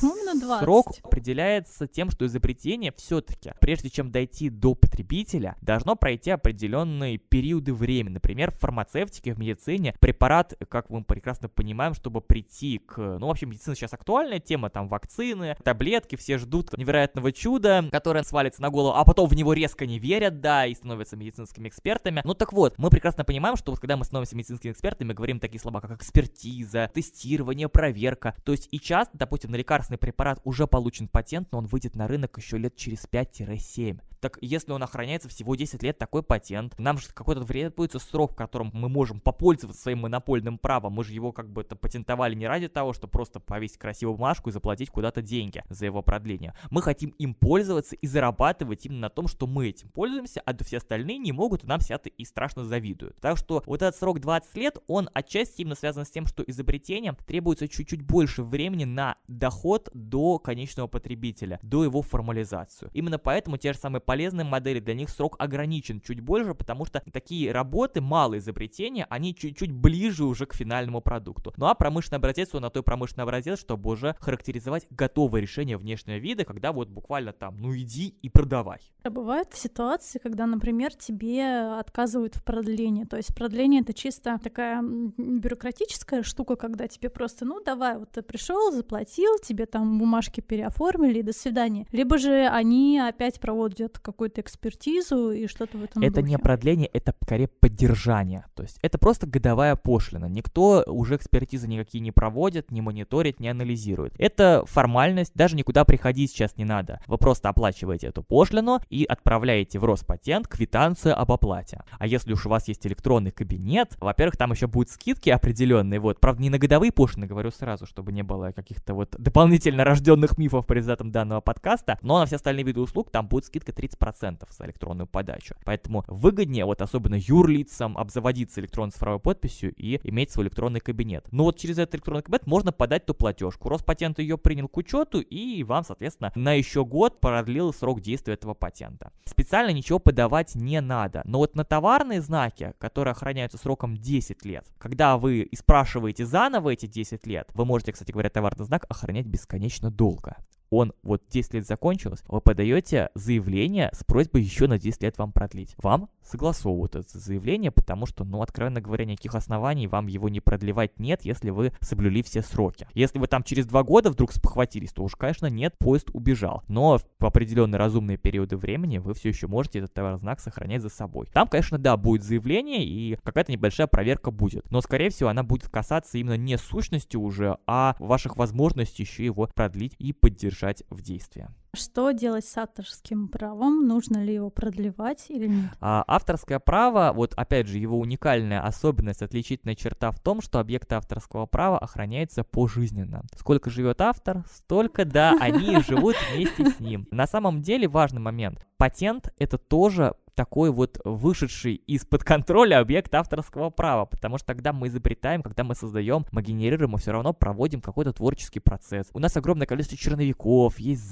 срок определяется тем, что изобретение все-таки, прежде чем дойти до потребителя, потребителя должно пройти определенные периоды времени. Например, в фармацевтике, в медицине препарат, как мы прекрасно понимаем, чтобы прийти к... Ну, вообще, медицина сейчас актуальная тема, там вакцины, таблетки, все ждут невероятного чуда, которое свалится на голову, а потом в него резко не верят, да, и становятся медицинскими экспертами. Ну так вот, мы прекрасно понимаем, что вот когда мы становимся медицинскими экспертами, говорим такие слова, как экспертиза, тестирование, проверка. То есть и часто, допустим, на лекарственный препарат уже получен патент, но он выйдет на рынок еще лет через 5-7. Так если он охраняется всего 10 лет, такой патент, нам же какой-то требуется срок, в котором мы можем попользоваться своим монопольным правом. Мы же его как бы это патентовали не ради того, чтобы просто повесить красивую бумажку и заплатить куда-то деньги за его продление. Мы хотим им пользоваться и зарабатывать именно на том, что мы этим пользуемся, а все остальные не могут, и нам это и страшно завидуют. Так что вот этот срок 20 лет, он отчасти именно связан с тем, что изобретением требуется чуть-чуть больше времени на доход до конечного потребителя, до его формализацию. Именно поэтому те же самые полезные модели, для них срок ограничен чуть больше, потому что такие работы, малые изобретения, они чуть-чуть ближе уже к финальному продукту. Ну а промышленный образец, он на той промышленный образец, чтобы уже характеризовать готовое решение внешнего вида, когда вот буквально там, ну иди и продавай. А бывают ситуации, когда, например, тебе отказывают в продлении. То есть продление это чисто такая бюрократическая штука, когда тебе просто, ну давай, вот ты пришел, заплатил, тебе там бумажки переоформили, до свидания. Либо же они опять проводят какую-то экспертизу и что-то в этом Это духе. не продление, это скорее поддержание. То есть это просто годовая пошлина. Никто уже экспертизы никакие не проводит, не мониторит, не анализирует. Это формальность, даже никуда приходить сейчас не надо. Вы просто оплачиваете эту пошлину и отправляете предъявляете в Роспатент квитанцию об оплате. А если уж у вас есть электронный кабинет, во-первых, там еще будут скидки определенные, вот, правда, не на годовые пошлины, говорю сразу, чтобы не было каких-то вот дополнительно рожденных мифов по результатам данного подкаста, но на все остальные виды услуг там будет скидка 30% за электронную подачу. Поэтому выгоднее, вот особенно юрлицам, обзаводиться электронной цифровой подписью и иметь свой электронный кабинет. Но вот через этот электронный кабинет можно подать ту платежку. Роспатент ее принял к учету и вам, соответственно, на еще год продлил срок действия этого патента. Специально ничего подавать не надо. Но вот на товарные знаки, которые охраняются сроком 10 лет, когда вы спрашиваете заново эти 10 лет, вы можете, кстати говоря, товарный знак охранять бесконечно долго он вот 10 лет закончилось, вы подаете заявление с просьбой еще на 10 лет вам продлить. Вам согласовывают это заявление, потому что, ну, откровенно говоря, никаких оснований вам его не продлевать нет, если вы соблюли все сроки. Если вы там через два года вдруг спохватились, то уж, конечно, нет, поезд убежал. Но в определенные разумные периоды времени вы все еще можете этот товарзнак сохранять за собой. Там, конечно, да, будет заявление и какая-то небольшая проверка будет. Но, скорее всего, она будет касаться именно не сущности уже, а ваших возможностей еще его продлить и поддержать держать в действии. Что делать с авторским правом? Нужно ли его продлевать или нет? А, авторское право, вот опять же, его уникальная особенность, отличительная черта в том, что объекты авторского права охраняются пожизненно. Сколько живет автор, столько, да, они живут вместе с ним. На самом деле важный момент. Патент — это тоже такой вот вышедший из-под контроля объект авторского права, потому что когда мы изобретаем, когда мы создаем, мы генерируем, мы все равно проводим какой-то творческий процесс. У нас огромное количество черновиков, есть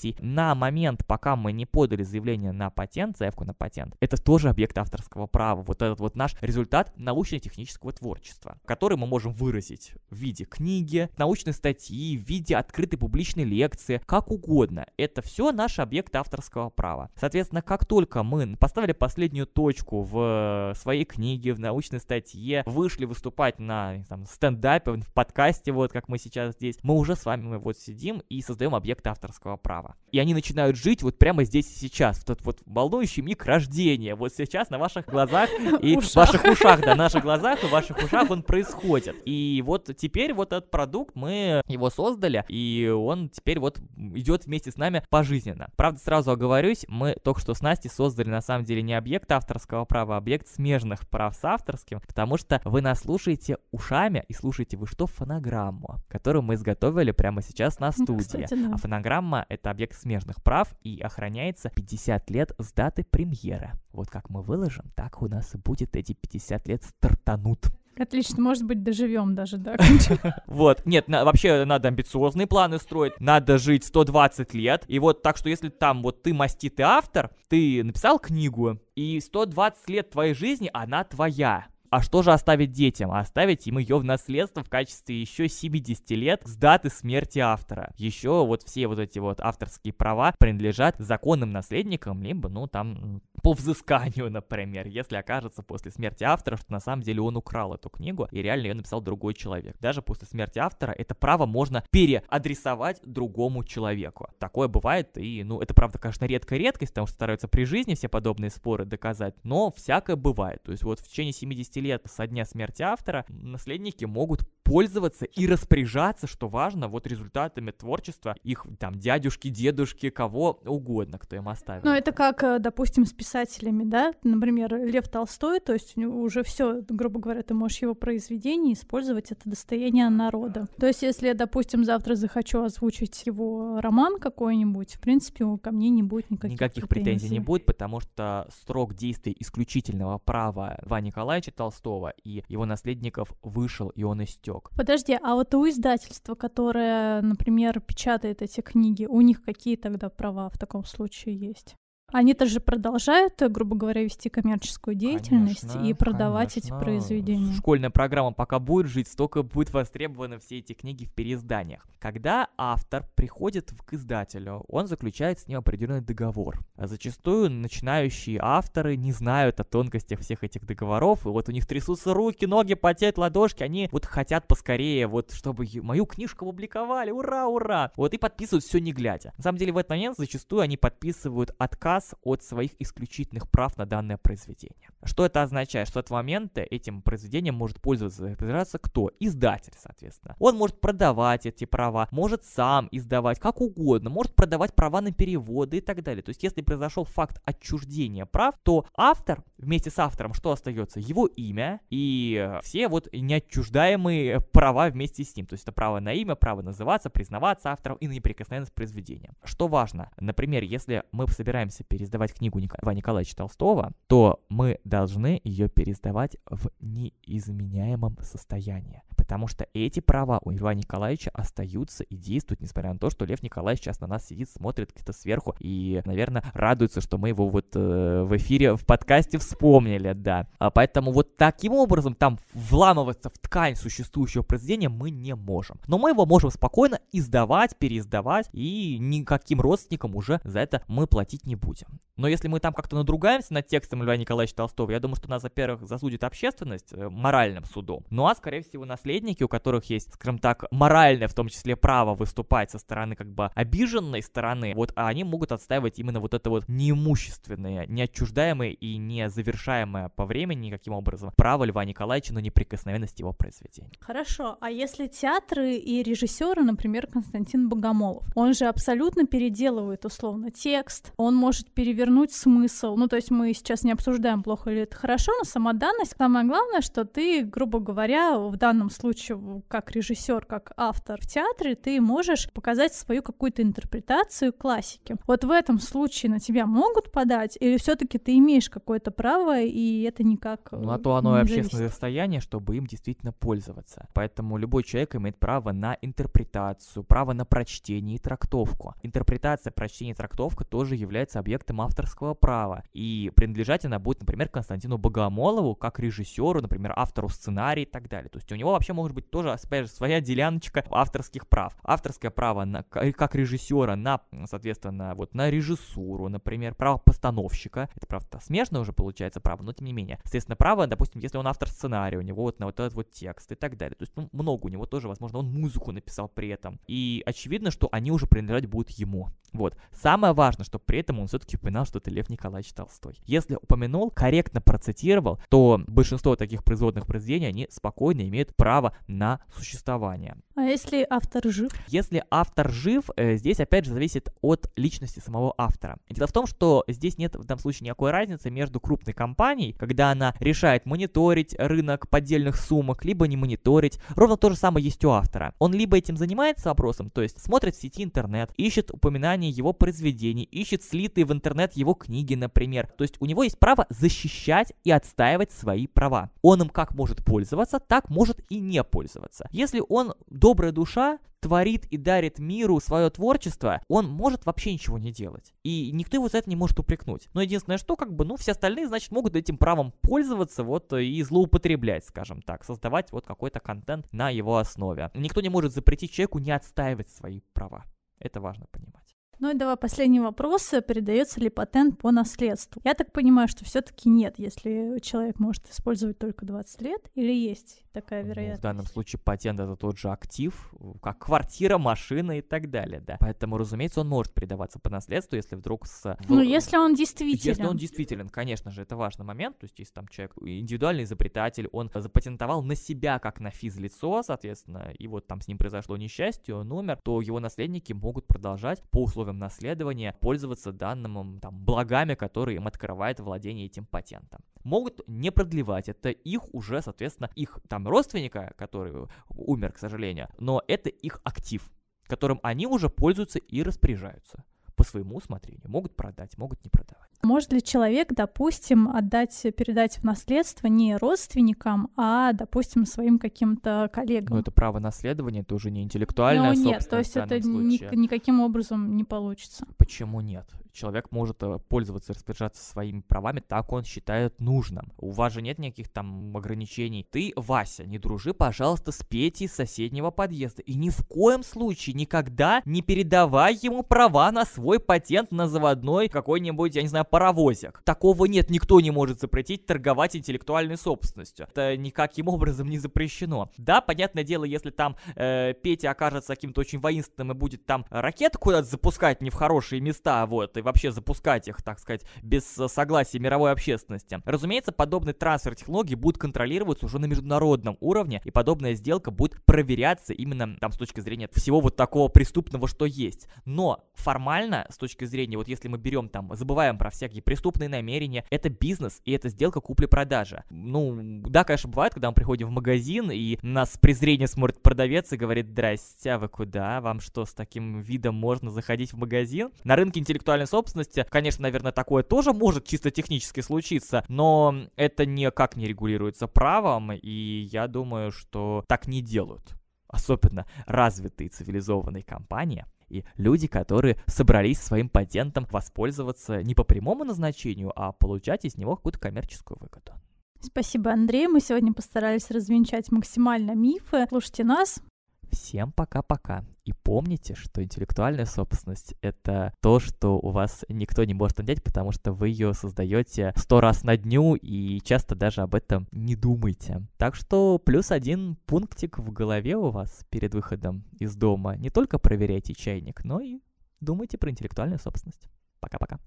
записи. На момент, пока мы не подали заявление на патент, заявку на патент, это тоже объект авторского права. Вот этот вот наш результат научно-технического творчества, который мы можем выразить в виде книги, научной статьи, в виде открытой публичной лекции, как угодно. Это все наш объект авторского права. Соответственно, как только мы поставили последнюю точку в своей книге, в научной статье, вышли выступать на там, стендапе, в подкасте, вот как мы сейчас здесь, мы уже с вами вот сидим и создаем объект авторского права. И они начинают жить вот прямо здесь и сейчас, в тот вот волнующий миг рождения, вот сейчас на ваших глазах и в ваших ушах, да, на наших глазах и в ваших ушах он происходит. И вот теперь вот этот продукт, мы его создали, и он теперь вот идет вместе с нами пожизненно. Правда, сразу оговорюсь, мы только что с Настей создали на самом деле не объект авторского права, а объект смежных прав с авторским, потому что вы нас слушаете ушами и слушаете вы что? Фонограмму, которую мы изготовили прямо сейчас на ну, студии. Кстати, да. А фонограмма — это объект смежных прав и охраняется 50 лет с даты премьеры. Вот как мы выложим, так у нас и будет эти 50 лет стартанут. Отлично, может быть, доживем даже, да? Вот, нет, вообще надо амбициозные планы строить, надо жить 120 лет, и вот так что если там вот ты маститый автор, ты написал книгу, и 120 лет твоей жизни, она твоя. А что же оставить детям? Оставить им ее в наследство в качестве еще 70 лет с даты смерти автора. Еще вот все вот эти вот авторские права принадлежат законным наследникам, либо, ну, там, по взысканию, например, если окажется после смерти автора, что на самом деле он украл эту книгу и реально ее написал другой человек. Даже после смерти автора это право можно переадресовать другому человеку. Такое бывает, и, ну, это, правда, конечно, редкая редкость, потому что стараются при жизни все подобные споры доказать, но всякое бывает. То есть вот в течение 70 лет со дня смерти автора наследники могут пользоваться и распоряжаться, что важно, вот результатами творчества их там дядюшки, дедушки, кого угодно, кто им оставил. Ну, это как, э, допустим, с писателями, да? Например, Лев Толстой, то есть уже все, грубо говоря, ты можешь его произведение использовать, это достояние народа. То есть, если я, допустим, завтра захочу озвучить его роман какой-нибудь, в принципе, ко мне не будет никаких, никаких претензий. претензий не будет, потому что срок действия исключительного права Льва Николаевича Толстого и его наследников вышел, и он истек срок. Подожди, а вот у издательства, которое, например, печатает эти книги, у них какие тогда права в таком случае есть? Они-то же продолжают, грубо говоря, вести коммерческую деятельность конечно, и продавать конечно. эти произведения. Школьная программа пока будет жить, столько будет востребованы все эти книги в переизданиях. Когда автор приходит к издателю, он заключает с ним определенный договор. А зачастую начинающие авторы не знают о тонкостях всех этих договоров, и вот у них трясутся руки, ноги, потеют ладошки, они вот хотят поскорее, вот чтобы мою книжку опубликовали, ура, ура! Вот и подписывают все не глядя. На самом деле в этот момент зачастую они подписывают отказ отказ от своих исключительных прав на данное произведение. Что это означает? Что от момента этим произведением может пользоваться, кто? Издатель, соответственно. Он может продавать эти права, может сам издавать, как угодно, может продавать права на переводы и так далее. То есть, если произошел факт отчуждения прав, то автор вместе с автором что остается? Его имя и все вот неотчуждаемые права вместе с ним. То есть это право на имя, право называться, признаваться автором и на неприкосновенность произведения. Что важно? Например, если мы собираемся переиздавать книгу Льва Николаевича Толстого, то мы должны ее переиздавать в неизменяемом состоянии потому что эти права у Льва Николаевича остаются и действуют, несмотря на то, что Лев Николаевич сейчас на нас сидит, смотрит где-то сверху и, наверное, радуется, что мы его вот э, в эфире, в подкасте вспомнили, да. А поэтому вот таким образом там вламываться в ткань существующего произведения мы не можем. Но мы его можем спокойно издавать, переиздавать, и никаким родственникам уже за это мы платить не будем. Но если мы там как-то надругаемся над текстом Льва Николаевича Толстого, я думаю, что нас, во-первых, засудит общественность э, моральным судом, ну а, скорее всего, наследие наследники, у которых есть, скажем так, моральное, в том числе, право выступать со стороны как бы обиженной стороны, вот, а они могут отстаивать именно вот это вот неимущественное, неотчуждаемое и не завершаемое по времени никаким образом право Льва Николаевича на неприкосновенность его произведений. Хорошо, а если театры и режиссеры, например, Константин Богомолов, он же абсолютно переделывает условно текст, он может перевернуть смысл, ну то есть мы сейчас не обсуждаем, плохо или это хорошо, но сама данность, самое главное, что ты, грубо говоря, в данном случае случае, как режиссер, как автор в театре, ты можешь показать свою какую-то интерпретацию классики. Вот в этом случае на тебя могут подать, или все-таки ты имеешь какое-то право, и это никак. Ну, а то оно и общественное достояние, чтобы им действительно пользоваться. Поэтому любой человек имеет право на интерпретацию, право на прочтение и трактовку. Интерпретация, прочтение и трактовка тоже является объектом авторского права. И принадлежать она будет, например, Константину Богомолову, как режиссеру, например, автору сценария и так далее. То есть у него вообще вообще может быть тоже, опять же, своя деляночка авторских прав. Авторское право на, как режиссера на, соответственно, вот на режиссуру, например, право постановщика. Это, правда, смежно уже получается право, но тем не менее. Соответственно, право, допустим, если он автор сценария, у него вот на вот этот вот текст и так далее. То есть, ну, много у него тоже, возможно, он музыку написал при этом. И очевидно, что они уже принадлежать будут ему. Вот. Самое важное, что при этом он все-таки упоминал, что это Лев Николаевич Толстой. Если упомянул, корректно процитировал, то большинство таких производных произведений, они спокойно имеют право на существование. А если автор жив? Если автор жив, э, здесь опять же зависит от личности самого автора. Дело в том, что здесь нет в данном случае никакой разницы между крупной компанией, когда она решает мониторить рынок поддельных сумок, либо не мониторить. Ровно то же самое есть у автора. Он либо этим занимается вопросом, то есть смотрит в сети интернет, ищет упоминания его произведений, ищет слитые в интернет его книги, например. То есть у него есть право защищать и отстаивать свои права. Он им как может пользоваться, так может и не пользоваться. Если он добрая душа, творит и дарит миру свое творчество, он может вообще ничего не делать. И никто его за это не может упрекнуть. Но единственное, что как бы, ну, все остальные, значит, могут этим правом пользоваться вот и злоупотреблять, скажем так, создавать вот какой-то контент на его основе. Никто не может запретить человеку не отстаивать свои права. Это важно понимать. Ну и давай последний вопрос. Передается ли патент по наследству? Я так понимаю, что все-таки нет, если человек может использовать только 20 лет, или есть такая вероятность? Ну, в данном случае патент это тот же актив, как квартира, машина и так далее, да. Поэтому, разумеется, он может передаваться по наследству, если вдруг с... Ну, если он действителен. Если он действителен, конечно же, это важный момент. То есть, если там человек индивидуальный изобретатель, он запатентовал на себя как на физлицо, соответственно, и вот там с ним произошло несчастье, он умер, то его наследники могут продолжать по условиям условиям наследования пользоваться данным там, благами, которые им открывает владение этим патентом. Могут не продлевать, это их уже, соответственно, их там родственника, который умер, к сожалению, но это их актив, которым они уже пользуются и распоряжаются по своему усмотрению. Могут продать, могут не продавать. Может ли человек, допустим, отдать, передать в наследство не родственникам, а, допустим, своим каким-то коллегам? Ну, это право наследования, это уже не интеллектуальное Ну, нет, то есть это ни, никаким образом не получится. Почему нет? Человек может э, пользоваться распоряжаться своими правами так, он считает нужным. У вас же нет никаких там ограничений. Ты, Вася, не дружи, пожалуйста, с Петей из соседнего подъезда. И ни в коем случае никогда не передавай ему права на свой патент на заводной какой-нибудь, я не знаю, паровозик. Такого нет, никто не может запретить торговать интеллектуальной собственностью. Это никаким образом не запрещено. Да, понятное дело, если там э, Петя окажется каким-то очень воинственным и будет там ракеты куда-то запускать не в хорошие места, вот, и вообще запускать их, так сказать, без согласия мировой общественности. Разумеется, подобный трансфер технологий будет контролироваться уже на международном уровне, и подобная сделка будет проверяться именно там с точки зрения всего вот такого преступного, что есть. Но формально, с точки зрения, вот если мы берем там, забываем про всякие преступные намерения, это бизнес, и это сделка купли-продажи. Ну, да, конечно, бывает, когда мы приходим в магазин, и нас с презрением смотрит продавец и говорит, здрасте, а вы куда? Вам что, с таким видом можно заходить в магазин? На рынке интеллектуальной собственности, конечно, наверное, такое тоже может чисто технически случиться, но это никак не регулируется правом, и я думаю, что так не делают. Особенно развитые цивилизованные компании, и люди, которые собрались своим патентом воспользоваться не по прямому назначению, а получать из него какую-то коммерческую выгоду. Спасибо, Андрей. Мы сегодня постарались развенчать максимально мифы. Слушайте нас. Всем пока-пока. И помните, что интеллектуальная собственность — это то, что у вас никто не может отнять, потому что вы ее создаете сто раз на дню и часто даже об этом не думаете. Так что плюс один пунктик в голове у вас перед выходом из дома. Не только проверяйте чайник, но и думайте про интеллектуальную собственность. Пока-пока.